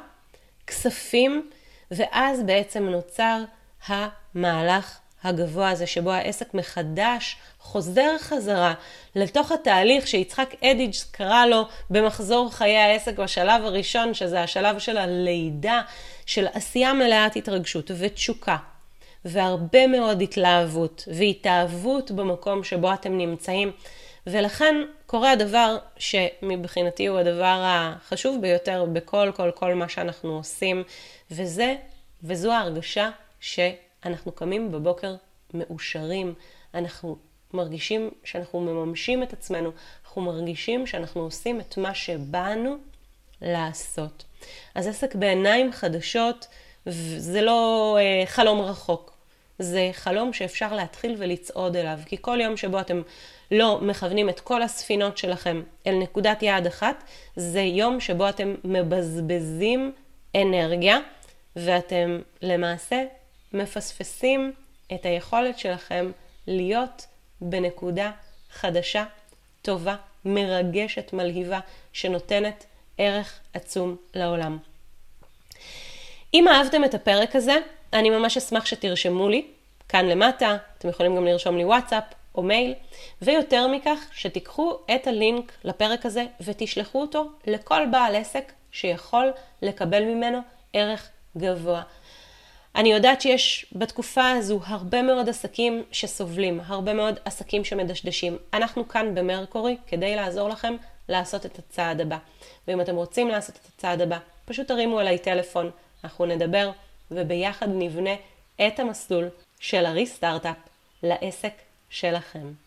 כספים, ואז בעצם נוצר המהלך הגבוה הזה, שבו העסק מחדש חוזר חזרה לתוך התהליך שיצחק אדיג' קרא לו במחזור חיי העסק בשלב הראשון, שזה השלב של הלידה, של עשייה מלאת התרגשות ותשוקה. והרבה מאוד התלהבות והתאהבות במקום שבו אתם נמצאים. ולכן קורה הדבר שמבחינתי הוא הדבר החשוב ביותר בכל כל כל מה שאנחנו עושים, וזה, וזו ההרגשה שאנחנו קמים בבוקר מאושרים, אנחנו מרגישים שאנחנו מממשים את עצמנו, אנחנו מרגישים שאנחנו עושים את מה שבאנו לעשות. אז עסק בעיניים חדשות זה לא אה, חלום רחוק, זה חלום שאפשר להתחיל ולצעוד אליו, כי כל יום שבו אתם לא מכוונים את כל הספינות שלכם אל נקודת יעד אחת, זה יום שבו אתם מבזבזים אנרגיה, ואתם למעשה מפספסים את היכולת שלכם להיות בנקודה חדשה, טובה, מרגשת, מלהיבה, שנותנת ערך עצום לעולם. אם אהבתם את הפרק הזה, אני ממש אשמח שתרשמו לי, כאן למטה, אתם יכולים גם לרשום לי וואטסאפ או מייל, ויותר מכך, שתיקחו את הלינק לפרק הזה ותשלחו אותו לכל בעל עסק שיכול לקבל ממנו ערך גבוה. אני יודעת שיש בתקופה הזו הרבה מאוד עסקים שסובלים, הרבה מאוד עסקים שמדשדשים. אנחנו כאן במרקורי כדי לעזור לכם לעשות את הצעד הבא. ואם אתם רוצים לעשות את הצעד הבא, פשוט תרימו אליי טלפון. אנחנו נדבר וביחד נבנה את המסלול של הריסטארט-אפ לעסק שלכם.